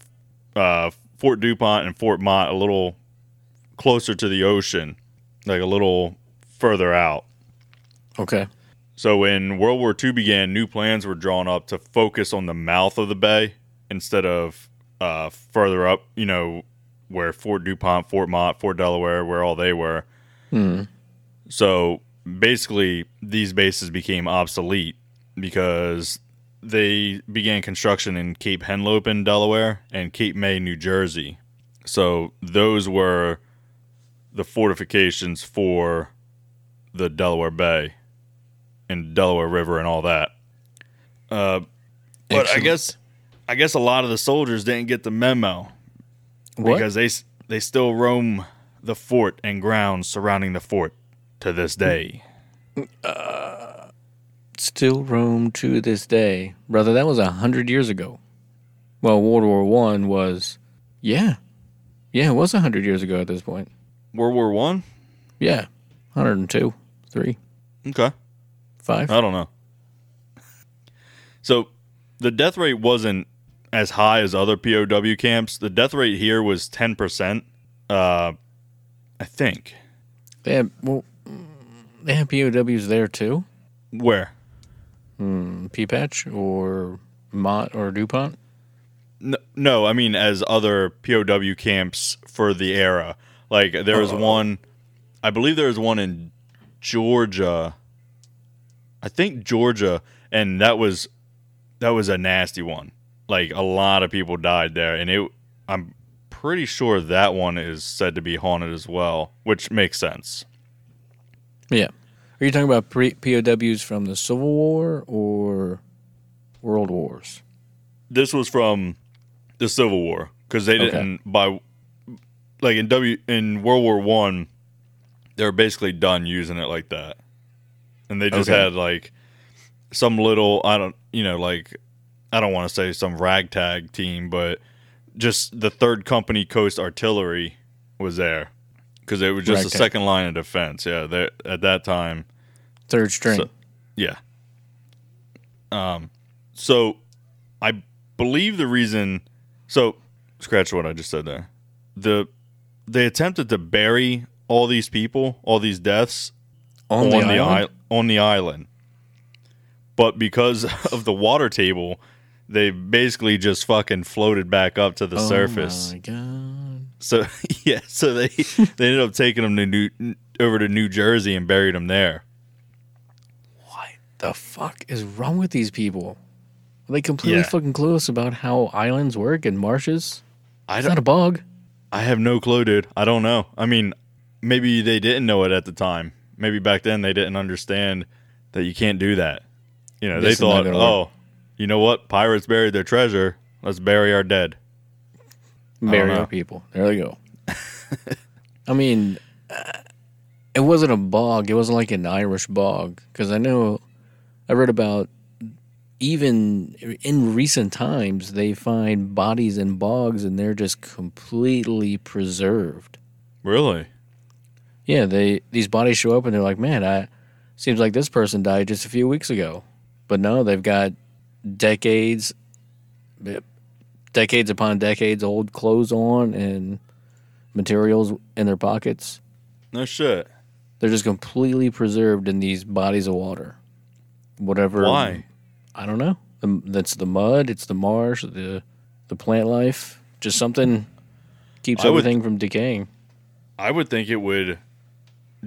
uh, Fort Dupont and Fort Mott a little closer to the ocean, like a little further out. Okay. So when World War II began, new plans were drawn up to focus on the mouth of the bay instead of uh, further up. You know where Fort Dupont, Fort Mott, Fort Delaware, where all they were. Hmm. So basically, these bases became obsolete because they began construction in Cape Henlopen, Delaware, and Cape May, New Jersey. So those were the fortifications for the Delaware Bay and Delaware River and all that. Uh, but I guess I guess a lot of the soldiers didn't get the memo What? because they they still roam the fort and grounds surrounding the fort to this day. Still roam to this day, brother. That was a hundred years ago. Well, World War One was, yeah, yeah, it was a hundred years ago at this point. World War One. Yeah, hundred and two, three, Okay, five. I don't know. So the death rate wasn't as high as other POW camps. The death rate here was ten percent. Uh, I think. They had well, mm, they had POWs there too. Where? Pea Patch or Mott or Dupont. No, no, I mean as other POW camps for the era. Like there was one, I believe there was one in Georgia. I think Georgia, and that was that was a nasty one. Like a lot of people died there, and it. I'm pretty sure that one is said to be haunted as well, which makes sense. Yeah. Are you talking about pre- POWs from the Civil War or World Wars? This was from the Civil War because they didn't by like in W in World War One, they were basically done using it like that, and they just Okay. had like some little I don't you know like I don't want to say some ragtag team, but just the Third Company Coast Artillery was there because it was just a Ragtag. second line of defense. Yeah, they, at that time. Third string. So- Yeah. Um, so I believe the reason. So scratch what I just said there. The they attempted to bury all these people, all these deaths on, the, island? i- on the island, but because of the water table, they basically just fucking floated back up to the surface. Oh surface. my god. So yeah, so they they ended up taking them to New over to New Jersey and buried them there. What the fuck is wrong with these people? Are they completely Yeah. fucking clueless about how islands work and marshes? I It's not a bug. I have no clue, dude. I don't know. I mean, maybe they didn't know it at the time. Maybe back then they didn't understand that you can't do that. You know, they thought, oh, you know what? Pirates buried their treasure. Let's bury our dead. Bury our people. There they go. I mean, uh, it wasn't a bog. It wasn't like an Irish bog. Because I know, I read about even in recent times, they find bodies in bogs and they're just completely preserved. Really? Yeah, they these bodies show up and they're like, man, I seems like this person died just a few weeks ago, but no, they've got decades, eh, decades upon decades old clothes on and materials in their pockets. No shit. They're just completely preserved in these bodies of water. Whatever. Why? I don't know. That's the mud. It's the marsh. The the plant life. Just something keeps I would- everything from decaying. I would think it would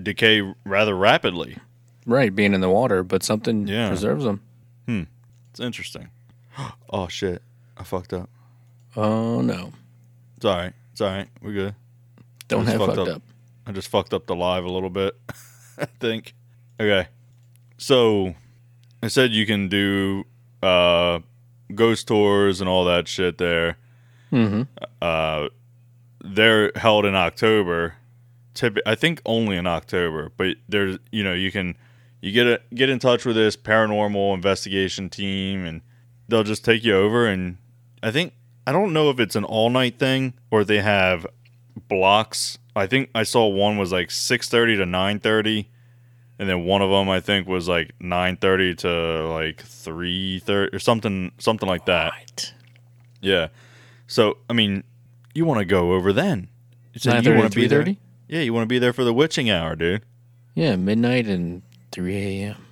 decay rather rapidly. Right, being in the water, but something Yeah. preserves them. Hmm. It's interesting. Oh shit. I fucked up. Oh no! It's all right. It's all right. We're good. Don't have fucked fucked up. up. I just fucked up the live a little bit. I think. Okay. So I said you can do uh ghost tours and all that shit there. Mm-hmm. Uh they're held in October typ- I think only in October, but there's you know you can you get a, get in touch with this paranormal investigation team and they'll just take you over and I think I don't know if it's an all night thing or they have blocks. I think I saw one was like six thirty to nine thirty, and then one of them I think was like nine thirty to like three thirty or something something like that. Right. Yeah. So I mean, you want to go over then? You you 9:30 want to to be there. 3:30? Yeah, you want to be there for the witching hour, dude. Yeah, midnight and 3 a.m.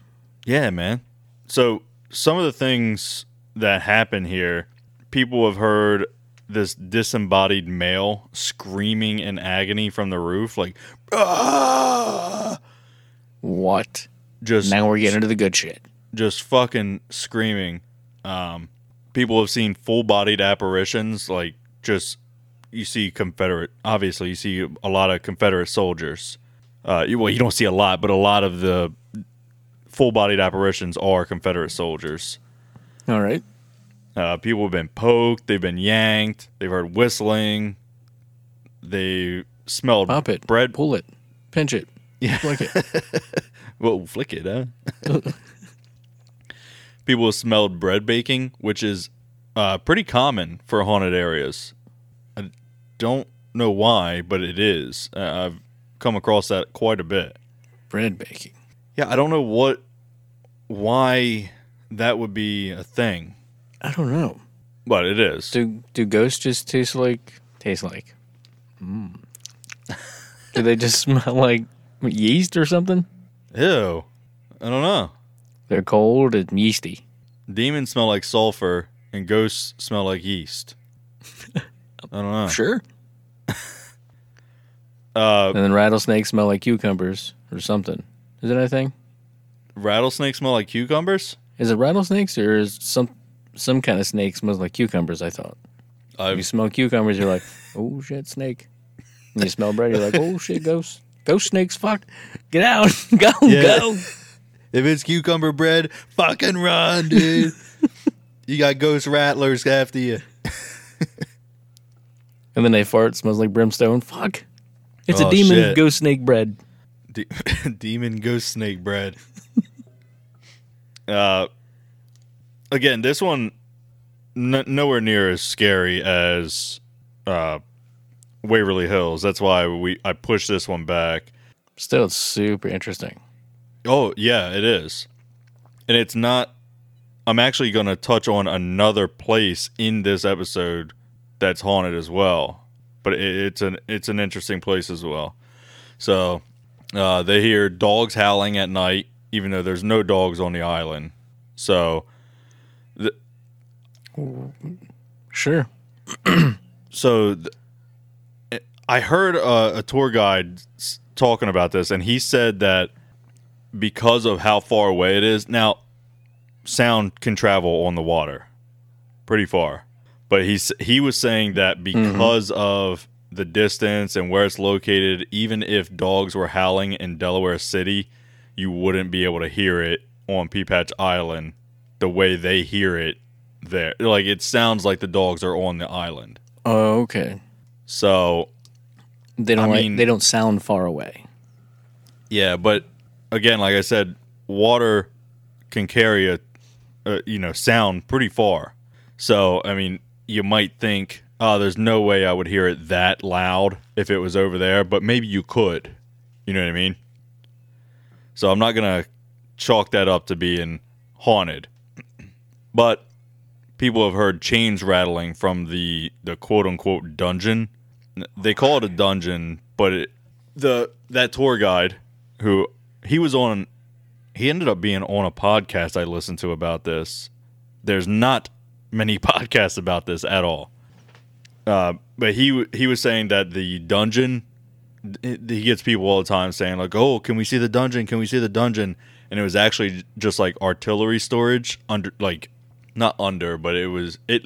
Yeah, man. So some of the things that happen here, people have heard this disembodied male screaming in agony from the roof, like ah! What? just Now we're getting into the good shit. just fucking screaming. Um, people have seen full-bodied apparitions, like just you see Confederate. Obviously, you see a lot of Confederate soldiers. Uh, well, you don't see a lot, but a lot of the full-bodied apparitions are Confederate soldiers. All right. Uh, people have been poked, they've been yanked, they've heard whistling, they smelled Pop it. bread. Pull it. Pinch it. Yeah. Flick it. Well, flick it, huh? People have smelled bread baking, which is uh, pretty common for haunted areas. Don't know why, but it is. Uh, I've come across that quite a bit. Bread baking. Yeah, I don't know what, why that would be a thing, I don't know. but it is. Do do ghosts just taste like taste like? Mm. do they just smell like yeast or something? Ew. I don't know. They're cold and yeasty. Demons smell like sulfur, and ghosts smell like yeast. I don't know. Sure. Uh, And then rattlesnakes smell like cucumbers or something. Is it anything? rattlesnakes smell like cucumbers. Is it rattlesnakes or is some some kind of snake smells like cucumbers? I thought. If you smell cucumbers, you're like, oh shit, snake. And you smell bread, you're like, oh shit, ghost. Ghost snakes, fuck. Get out. go, Yeah. go. If it's cucumber bread, fucking run, dude. you got ghost rattlers after you. And then they fart, smells like brimstone. Fuck. It's a Oh, demon shit. ghost snake bread. De- Demon ghost snake bread. uh, again, this one n- nowhere near as scary as uh, Waverly Hills. That's why we I pushed this one back. Still, it's super interesting. Oh yeah, it is, and it's not. I'm actually going to touch on another place in this episode that's haunted as well, but it, it's an it's an interesting place as well. So uh, they hear dogs howling at night, even though there's no dogs on the island. So Sure. so th- I heard a, a tour guide s- talking about this, and he said that because of how far away it is, now sound can travel on the water pretty far, but he's he was saying that mm-hmm. because of the distance and where it's located, even if dogs were howling in Delaware City, you wouldn't be able to hear it on Pea Patch Island the way they hear it there. Like it sounds like the dogs are on the island. Oh, okay. So They don't I like, mean- they don't sound far away. yeah, but again, like I said, water can carry a, a you know sound pretty far. So I mean, you might think, oh, there's no way I would hear it that loud if it was over there, but maybe you could. You know what I mean? So I'm not gonna chalk that up to being haunted, but people have heard chains rattling from the the quote unquote dungeon. They call it a dungeon, but it, the that tour guide who he was on he ended up being on a podcast I listened to about this. There's not many podcasts about this at all. Uh, but he he was saying that the dungeon he gets people all the time saying like, "Oh, can we see the dungeon? Can we see the dungeon?" And it was actually just like artillery storage under like not under, but it was it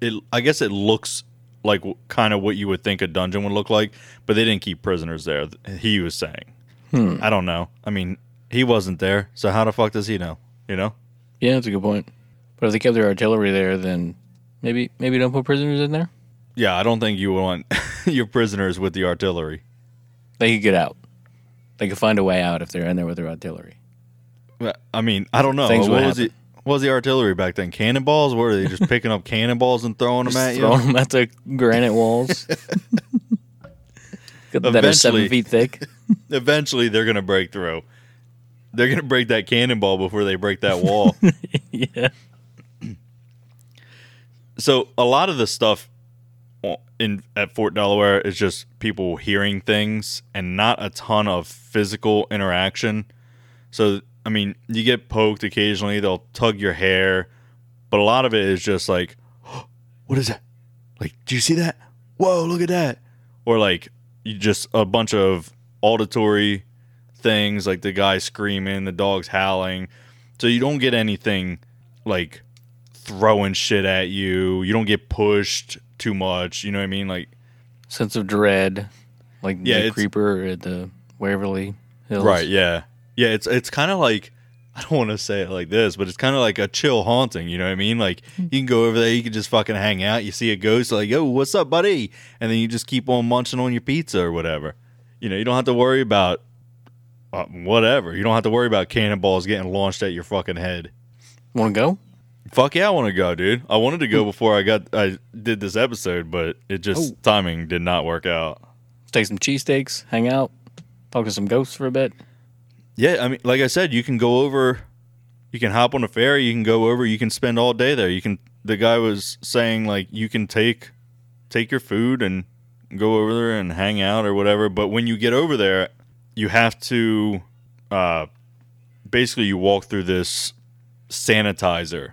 it I guess it looks like kind of what you would think a dungeon would look like, but they didn't keep prisoners there. He was saying. I don't know. I mean, he wasn't there, so how the fuck does he know? You know? Yeah, that's a good point. But if they kept their artillery there, then maybe maybe don't put prisoners in there. Yeah, I don't think you want your prisoners with the artillery. They could get out. They could find a way out if they're in there with their artillery. I mean, I don't know. Things what was the what was the artillery back then? Cannonballs? What are they just picking up cannonballs and throwing them at Just you? throwing them at the granite walls. that are seven feet thick. Eventually, they're gonna break through. They're gonna break that cannonball before they break that wall. yeah. So a lot of the stuff in at Fort Delaware is just people hearing things and not a ton of physical interaction. So I mean, you get poked occasionally; they'll tug your hair, but a lot of it is just like, "What is that? Like, do you see that? Whoa, look at that!" Or like, you just a bunch of auditory things, like the guy screaming, the dogs howling. So you don't get anything like throwing shit at you. You don't get pushed too much. You know what I mean? Like, Sense of dread, like Yeah, the creeper at the Waverly Hills. right? Yeah, yeah. It's it's kind of like I don't want to say it like this, but it's kind of like a chill haunting. You know what I mean? Like you can go over there, you can just fucking hang out. You see a ghost, like, yo, what's up, buddy? And then you just keep on munching on your pizza or whatever. You know, you don't have to worry about uh, whatever. You don't have to worry about cannonballs getting launched at your fucking head. Want to go? Fuck yeah, I want to go, dude. I wanted to go before I got I did this episode, but it just Oh. timing did not work out. Take some cheesesteaks, hang out, talk to some ghosts for a bit. Yeah, I mean, like I said, you can go over, you can hop on a ferry, you can go over, you can spend all day there. You can. The guy was saying like you can take, take your food and go over there and hang out or whatever. But when you get over there, you have to, uh, basically you walk through this sanitizer.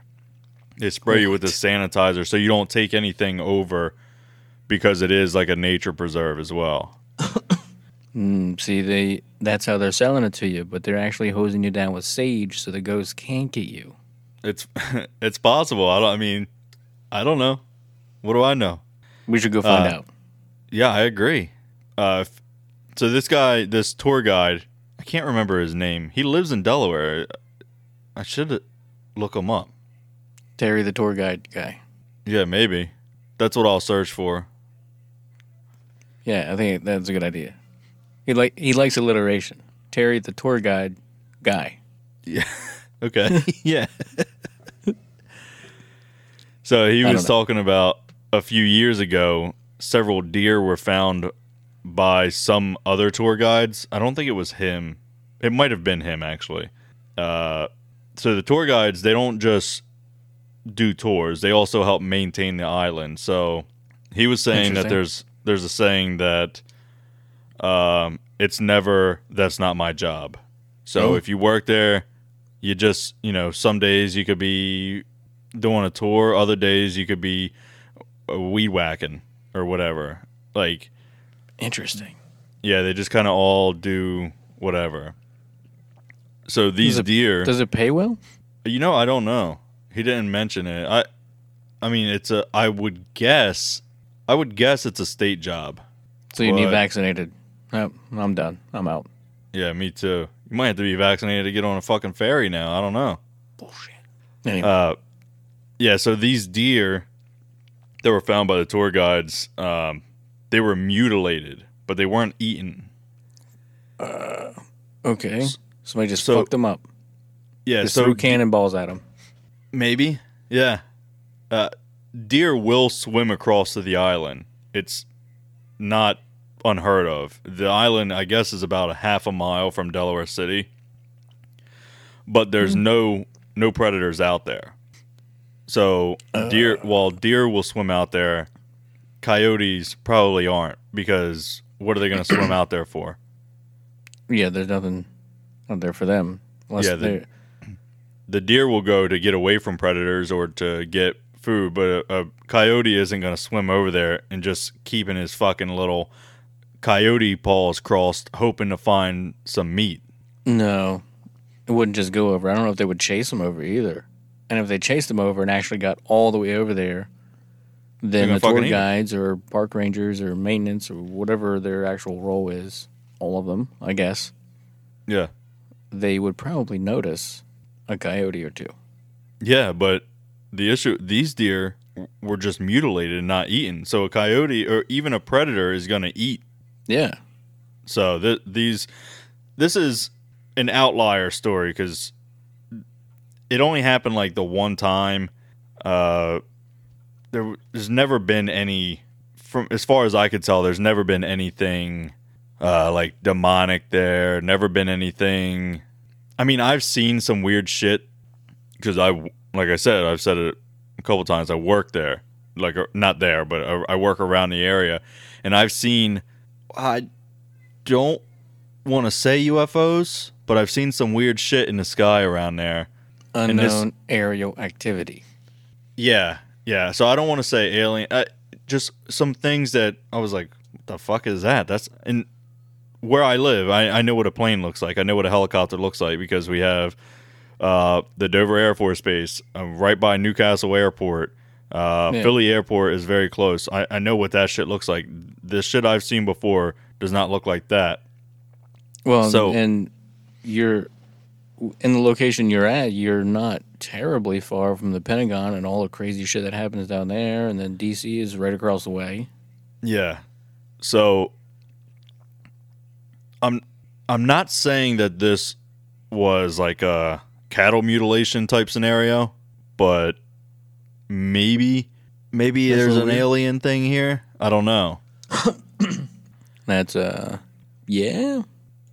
They spray you with this sanitizer so you don't take anything over because it is like a nature preserve as well. Mm, see, they that's how they're selling it to you, but they're actually hosing you down with sage so the ghosts can't get you. It's it's possible. I don't. I mean, I don't know. What do I know? We should go find Uh, out. Yeah, I agree. Uh, f- so this guy, this tour guide, I can't remember his name. He lives in Delaware. I should look him up. Terry, the tour guide guy. Yeah, maybe. That's what I'll search for. Yeah, I think that's a good idea. He like he likes alliteration. Terry, the tour guide guy. Yeah. Okay. yeah. so he was talking about a few years ago, several deer were found by some other tour guides. I don't think it was him. It might have been him actually. Uh, so the tour guides, they don't just do tours; they also help maintain the island. So he was saying that there's there's a saying that um, it's never that's not my job. So Oh. if you work there, you just you know some days you could be doing a tour, other days you could be weed whacking or whatever. Like Interesting. yeah, they just kind of all do whatever. So these Does it- deer, Does it pay well? you know, I don't know. He didn't mention it. I, I mean, it's a. I would guess. I would guess it's a state job. So you need vaccinated. Nope, I'm done. I'm out. Yeah, me too. You might have to be vaccinated to get on a fucking ferry now. I don't know. Bullshit. Anyway, Uh, yeah. So these deer that were found by the tour guides, um, they were mutilated, but they weren't eaten. okay. Somebody just so- fucked them up. Yeah. Just so threw cannonballs at them. Maybe. Yeah. Uh, deer will swim across to the island. It's not unheard of. The island, I guess, is about a half a mile from Delaware City, but there's no no predators out there. So deer, while deer will swim out there, coyotes probably aren't because what are they going to swim out there for? Yeah, there's nothing out there for them. Unless Yeah, the- they're- the deer will go to get away from predators or to get food, but a, a coyote isn't going to swim over there and just keeping his fucking little coyote paws crossed, hoping to find some meat. no, it wouldn't just go over. I don't know if they would chase them over either. And if they chased them over and actually got all the way over there, then the tour fucking eat 'em. guides or park rangers or maintenance or whatever their actual role is, all of them, I guess, Yeah, they would probably notice a coyote or two. yeah, but the issue these deer were just mutilated and not eaten. So a coyote or even a predator is going to eat. Yeah. So th- these, this is an outlier story because it only happened like the one time. Uh, there, there's never been any, from as far as I could tell, there's never been anything uh, like demonic there. Never been anything. I mean, I've seen some weird shit because I, like I said, I've said it a couple times. I work there, like uh, not there, but I, I work around the area, and I've seen. I don't want to say UFOs, but I've seen some weird shit in the sky around there. And this- Unknown aerial activity. Yeah, yeah. So I don't want to say alien. Uh, just some things that I was like, "What the fuck is that?" That's and where I live, I, I know what a plane looks like. I know what a helicopter looks like because we have uh, the Dover Air Force Base uh, right by New Castle Airport. Uh, Yeah. Philly Airport is very close. I, I know what that shit looks like. The shit I've seen before does not look like that. Well, So- and you're in the location you're at. You're not terribly far from the Pentagon and all the crazy shit that happens down there. And then DC is right across the way. Yeah. So I'm I'm not saying that this was like a cattle mutilation type scenario, but maybe maybe That's there's an weird. alien thing here. I don't know. That's uh, yeah.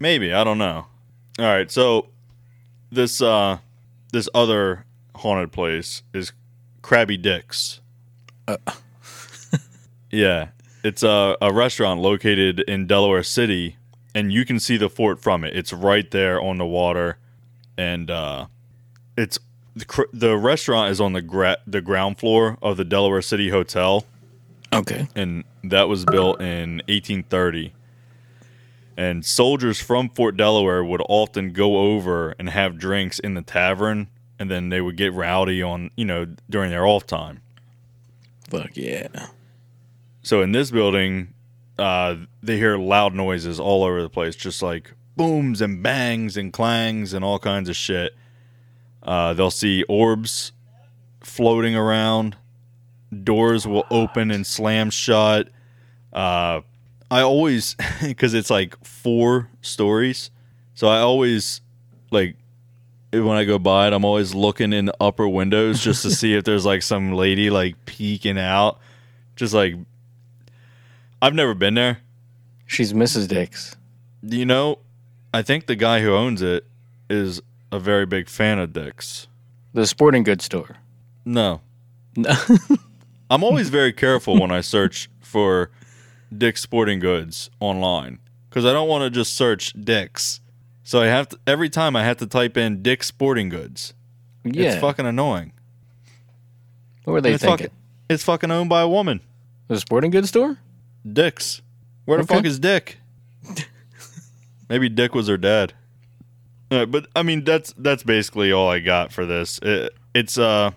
Maybe, I don't know. All right, so this uh this other haunted place is Crabby Dick's. yeah, it's a, a restaurant located in Delaware City, and you can see the fort from it. It's right there on the water, and uh, it's the, the restaurant is on the gra- the ground floor of the Delaware City Hotel Okay. and that was built in 1830. And soldiers from Fort Delaware would often go over and have drinks in the tavern, and then they would get rowdy on, you know, during their off time. Fuck yeah. So in this building, uh, they hear loud noises all over the place, just like booms and bangs and clangs and all kinds of shit. Uh, they'll see orbs floating around. Doors will open and slam shut. Uh, I always, because it's like four stories, so I always like when I go by it, I'm always looking in the upper windows just to see if there's like some lady like peeking out, just like I've never been there. She's Mrs. Dix. You know, I think the guy who owns it is a very big fan of dicks. The sporting goods store. No, No. I'm always very careful when I search for Dick's Sporting Goods online because I don't want to just search Dick's. So I have to every time I have to type in Dick's Sporting Goods. yeah. It's fucking annoying. what were they it's thinking? fucking it's fucking owned by a woman. The sporting goods store? Dick's. Where the Okay. fuck is Dick? Maybe Dick was her dad. Uh, but I mean, that's that's basically all I got for this. It, it's uh,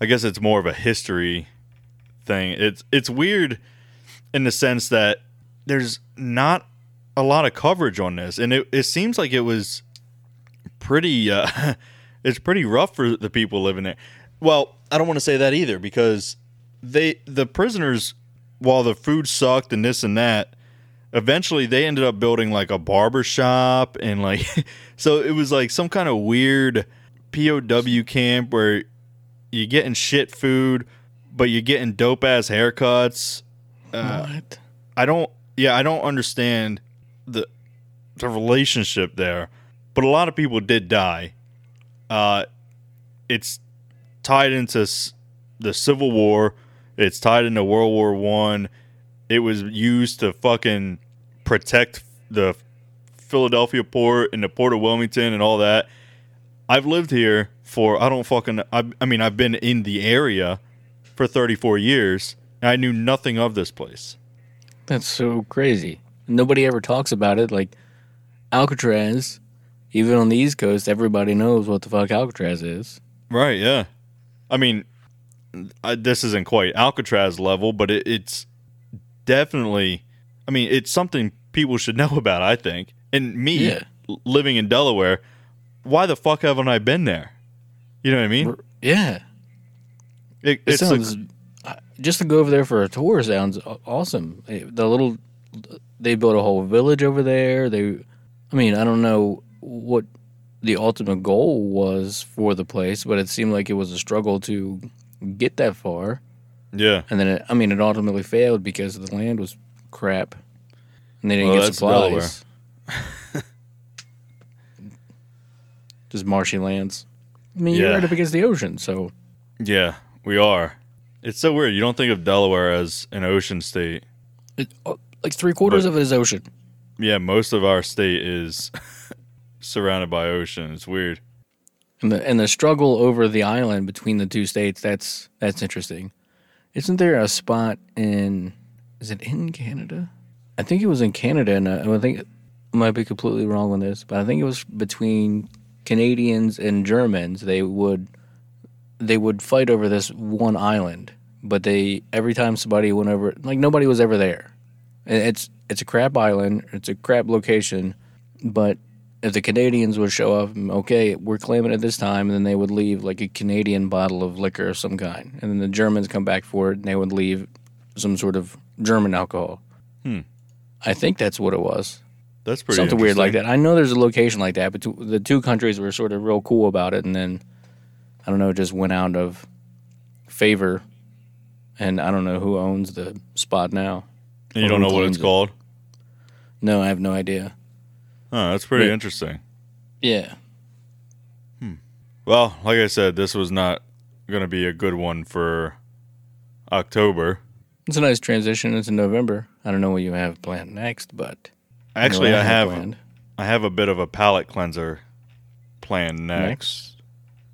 I guess it's more of a history thing. It's it's weird in the sense that there's not a lot of coverage on this, and it, it seems like it was pretty. Uh, it's pretty rough for the people living there. Well, I don't want to say that either because they the prisoners, while the food sucked and this and that, eventually they ended up building like a barber shop and like so it was like some kind of weird POW camp where you're getting shit food, but you're getting dope ass haircuts. Uh, what? I don't. Yeah, I don't understand the the relationship there. But a lot of people did die. Uh, it's tied into s- the Civil War. It's tied into World War One. It was used to fucking protect the Philadelphia port and the port of Wilmington and all that. I've lived here for I don't fucking I, I mean I've been in the area for 34 years and I knew nothing of this place. That's so crazy. Nobody ever talks about it. Like Alcatraz, even on the East Coast, everybody knows what the fuck Alcatraz is. Right, yeah. I mean, I, this isn't quite Alcatraz level, but it, it's definitely, I mean, it's something people should know about, I think. And me, Yeah. living in Delaware, why the fuck haven't I been there? You know what I mean? Yeah. It, It it's sounds uh, just to go over there for a tour sounds awesome. The little they built a whole village over there. They, I mean, I don't know what the ultimate goal was for the place, but it seemed like it was a struggle to get that far. Yeah. And then, it, I mean, it ultimately failed because the land was crap, and they didn't Well, get supplies. Just marshy lands. I mean, you're right up against the ocean, so Yeah, we are. It's so weird. You don't think of Delaware as an ocean state. it, uh, like three quarters But- of it is ocean. Yeah, most of our state is surrounded by ocean. It's weird. And the and the struggle over the island between the two states that's that's interesting. Isn't there a spot in is it in Canada? I think it was in Canada and I, I think I might be completely wrong on this, but I think it was between Canadians and Germans. They would they would fight over this one island, but they every time somebody went over like nobody was ever there. And It's it's a crap island, it's a crap location, but the Canadians would show up, okay, we're claiming it this time, and then they would leave like a Canadian bottle of liquor of some kind, and then the Germans come back for it, and they would leave some sort of German alcohol. Hmm. I think that's what it was. That's pretty Something weird like that. I know there's a location like that, but t- the two countries were sort of real cool about it, and then I don't know, it just went out of favor, and I don't know who owns the spot now. And you don't know what it's it. called? No, I have no idea. Oh, that's pretty interesting. Yeah, Well, like I said, this was not going to be a good one for October. it's a nice transition into November. I don't know what you have planned next, but Actually, what I have planned. I have a bit of a palate cleanser planned next. next.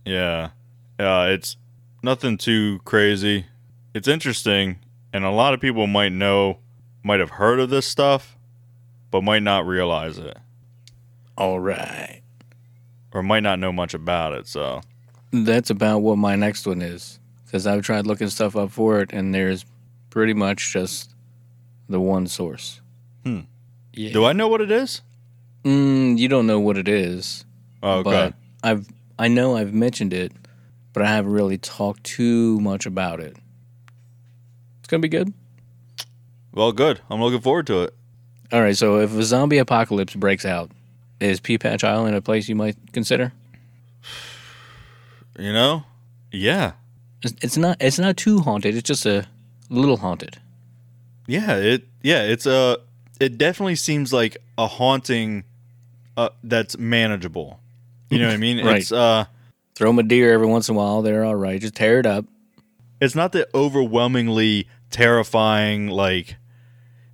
Yeah. Uh, it's nothing too crazy. It's interesting, and a lot of people might know, might have heard of this stuff, but might not realize it, All right. or might not know much about it. So, That's about what my next one is. Because I've tried looking stuff up for it, and there's pretty much just the one source. Hmm. Yeah. do I know what it is? Mm, you don't know what it is, Oh, okay. but I've I know I've mentioned it, but I haven't really talked too much about it. It's gonna be good. well, good. I'm looking forward to it. All right. So if a zombie apocalypse breaks out, is Pea Patch Island a place you might consider? You know? Yeah. It's, it's not. It's not too haunted. It's just a little haunted. Yeah, it yeah, it's a it definitely seems like a haunting uh, that's manageable. You know what I mean? Right. It's uh Throw them a deer every once in a while. They're all right. Just tear it up. it's not the overwhelmingly terrifying like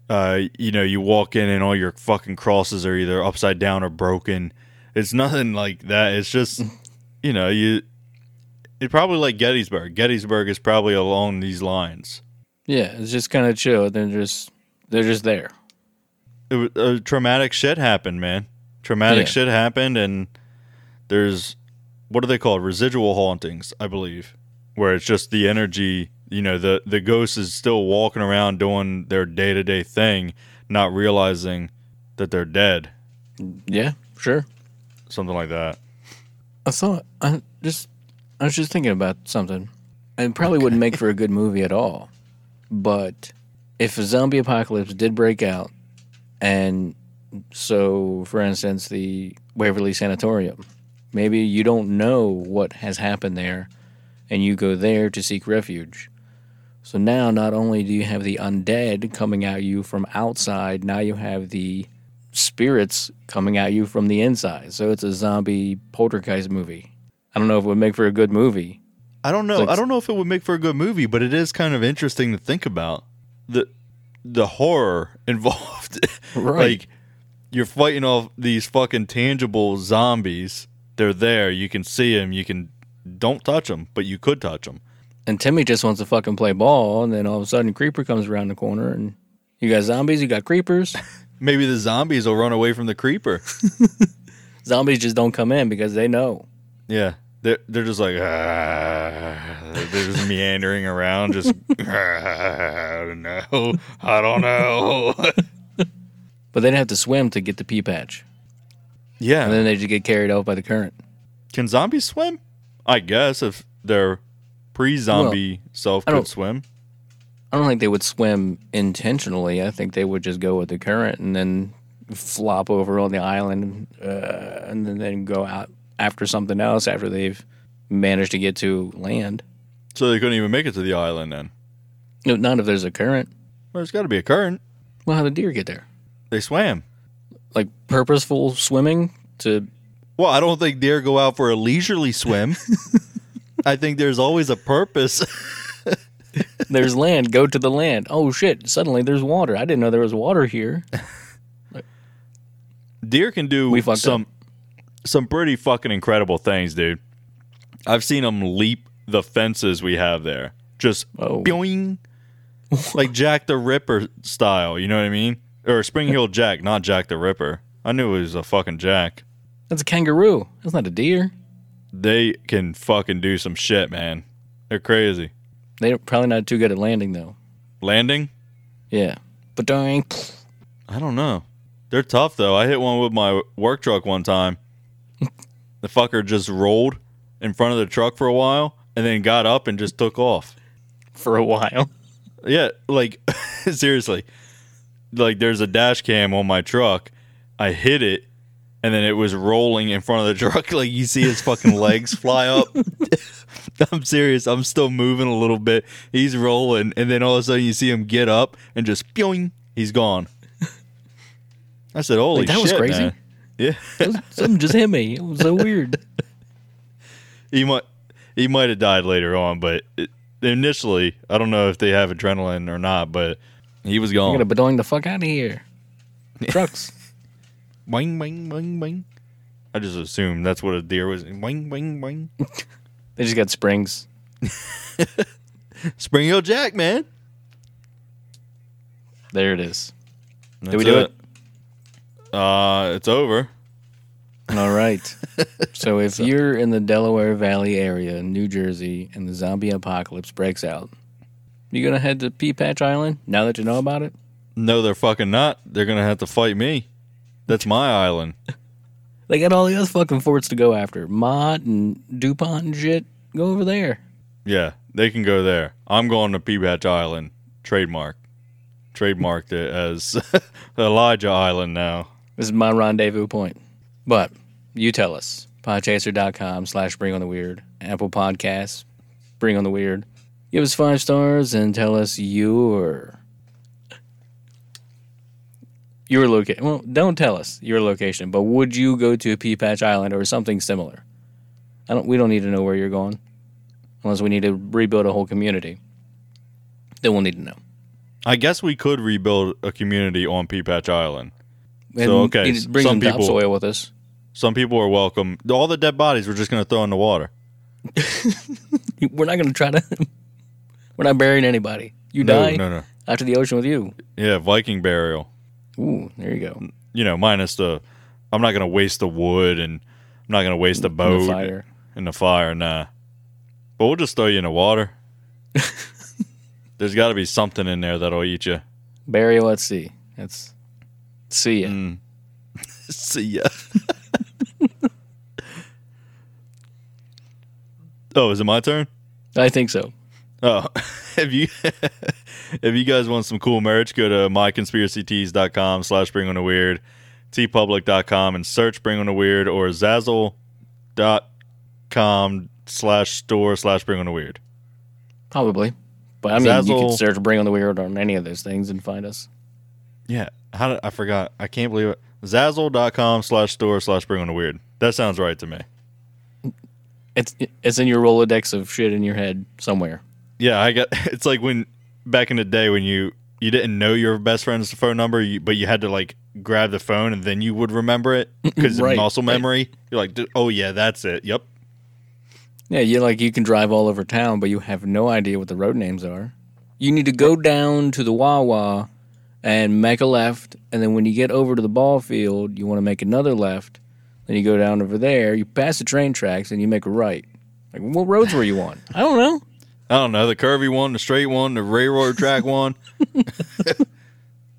uh you know you walk in and all your fucking crosses are either upside down or broken it's nothing like that it's just you know you it probably like gettysburg gettysburg is probably along these lines Yeah, it's just kind of chill. They're just they're just there. it, was- uh, traumatic shit happened man traumatic Yeah. shit happened and there's what are they called residual hauntings i believe where it's just the energy you know the the ghost is still walking around doing their day-to-day thing not realizing that they're dead Yeah, sure. something like that I thought I just I was just thinking about something. It probably wouldn't make for a good movie at all. But if a zombie apocalypse did break out, and so for instance the Waverly Sanatorium, maybe you don't know what has happened there, and you go there to seek refuge. So now not only do you have the undead coming at you from outside, now you have the spirits coming at you from the inside. So it's a zombie poltergeist movie. I don't know if it would make for a good movie. i don't know Like- i don't know if it would make for a good movie but it is kind of interesting to think about the the horror involved Right. like you're fighting off these fucking tangible zombies they're there you can see them you can don't touch them but you could touch them And Timmy just wants to fucking play ball, and then all of a sudden, Creeper comes around the corner, and you got zombies, you got creepers. maybe the zombies will run away from the creeper zombies just don't come in because they know. Yeah, they're they're just like ah, they're just meandering around, just I don't know, I don't know. But they'd have to swim to get the pea patch, Yeah, and then they just get carried off by the current. can zombies swim? I guess if their pre-zombie self I could swim. I I don't think they would swim intentionally. I think they would just go with the current and then flop over on the island uh, and then, then go out after something else after they've managed to get to land. So they couldn't even make it to the island then. No, not if there's a current. Well, there's got to be a current. Well, how did deer get there? They swam. Like purposeful swimming to Well, I don't think deer go out for a leisurely swim. I think there's always a purpose. there's land, go to the land. Oh shit, suddenly there's water. I didn't know there was water here. Deer can do We fucked some some pretty fucking incredible things, dude. I've seen them leap the fences we have there. Just Oh. boing. like Jack the Ripper style, you know what I mean? Or Spring Heeled Jack, not Jack the Ripper. I knew it was a fucking Jack. That's a kangaroo. That's not a deer. They can fucking do some shit, man. They're crazy. They're probably not too good at landing though. Landing? Yeah. But doing I don't know. They're tough though. I hit one with my work truck one time. the fucker just rolled in front of the truck for a while and then got up and just took off. for a while. Yeah, like seriously. Like there's a dash cam on my truck. I hit it and then it was rolling in front of the truck like you see his fucking legs fly up. I'm serious. I'm still moving a little bit. He's rolling and then all of a sudden you see him get up and just boing, he's gone. I said, "Holy Like, that shit, was crazy? man." Yeah. Something just hit me. It was so weird. he might he might have died later on, but it, initially, I don't know if they have adrenaline or not, but he was I'm gone. gonna bedoing the fuck out of here. Trucks. Boing, boing, boing, boing. I just assumed that's what a deer was. Boing, boing, boing. They just got springs. Spring Heeled Jack, man. There it is. That's we do it? Uh, it's over. All right. so if you're in the Delaware Valley area in New Jersey and the zombie apocalypse breaks out, you gonna head to Pea Patch Island now that you know about it? No, they're fucking not. They're gonna have to fight me. That's my island. They got all the other fucking forts to go after. Mott and DuPont and shit. Go over there. Yeah, they can go there. I'm going to Pea Patch Island. Trademark. Trademarked it as Elijah Island now. This is my rendezvous point. But you tell us. Podchaser.com slash bring on the weird. Apple Podcasts. Bring on the weird. Give us five stars and tell us your your location. Well, don't tell us your location, but would you go to a Pea Patch Island or something similar? I don't. We don't need to know where you're going, unless we need to rebuild a whole community. Then we'll need to know. I guess we could rebuild a community on Pea Patch Island. And So, okay, bring some some people- topsoil with us. Some people are welcome. All the dead bodies we're just going to throw in the water. We're not going to try to. We're not burying anybody. You No, die no, no. out to the ocean with you. Yeah, Viking burial. Ooh, there you go. You know, minus the. I'm not going to waste the wood and I'm not going to waste the boat the fire. in the fire. Nah. But we'll just throw you in the water. There's got to be something in there that'll eat you. Burial at sea. That's see ya. Mm. See ya. oh, is it my turn? I think so. Oh, if you if you guys want some cool merch, go to myconspiracytees.com slash bring on the weird, teepublic.com and search bring on the weird or zazzle.com slash store slash bring on the weird. Probably. But I mean, you Zazzle- can search Bring on the Weird on any of those things and find us. Yeah. How did I forgot? I can't believe it. Zazzle.com slash store slash bring on the weird. That sounds right to me. It's it's in your Rolodex of shit in your head somewhere. Yeah, I got. It's like when back in the day when you you didn't know your best friend's phone number, you, but you had to like grab the phone and then you would remember it because Right, muscle right. memory. You're like, oh yeah, that's it. Yep. Yeah, you like you can drive all over town, but you have no idea what the road names are. You need to go down to the Wawa and make a left, and then when you get over to the ball field, you want to make another left. Then you go down over there, you pass the train tracks, and you make a right. Like, what roads were you on? I don't know. I don't know the curvy one, the straight one, the railroad track one.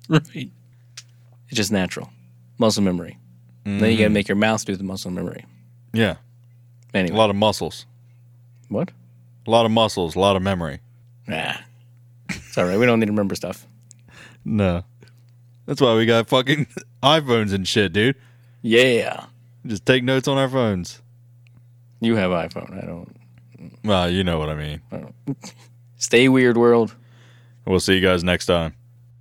right. It's just natural muscle memory. Mm-hmm. Then you got to mm-hmm. make your mouth do the muscle memory. Yeah. Anyway, a lot of muscles. What? A lot of muscles, a lot of memory. Nah, it's all right. We don't need to remember stuff. No, that's why we got fucking iPhones and shit, dude. Yeah. Just take notes on our phones. You have iPhone. I don't. Well, you know what I mean. Stay weird, world. We'll see you guys next time.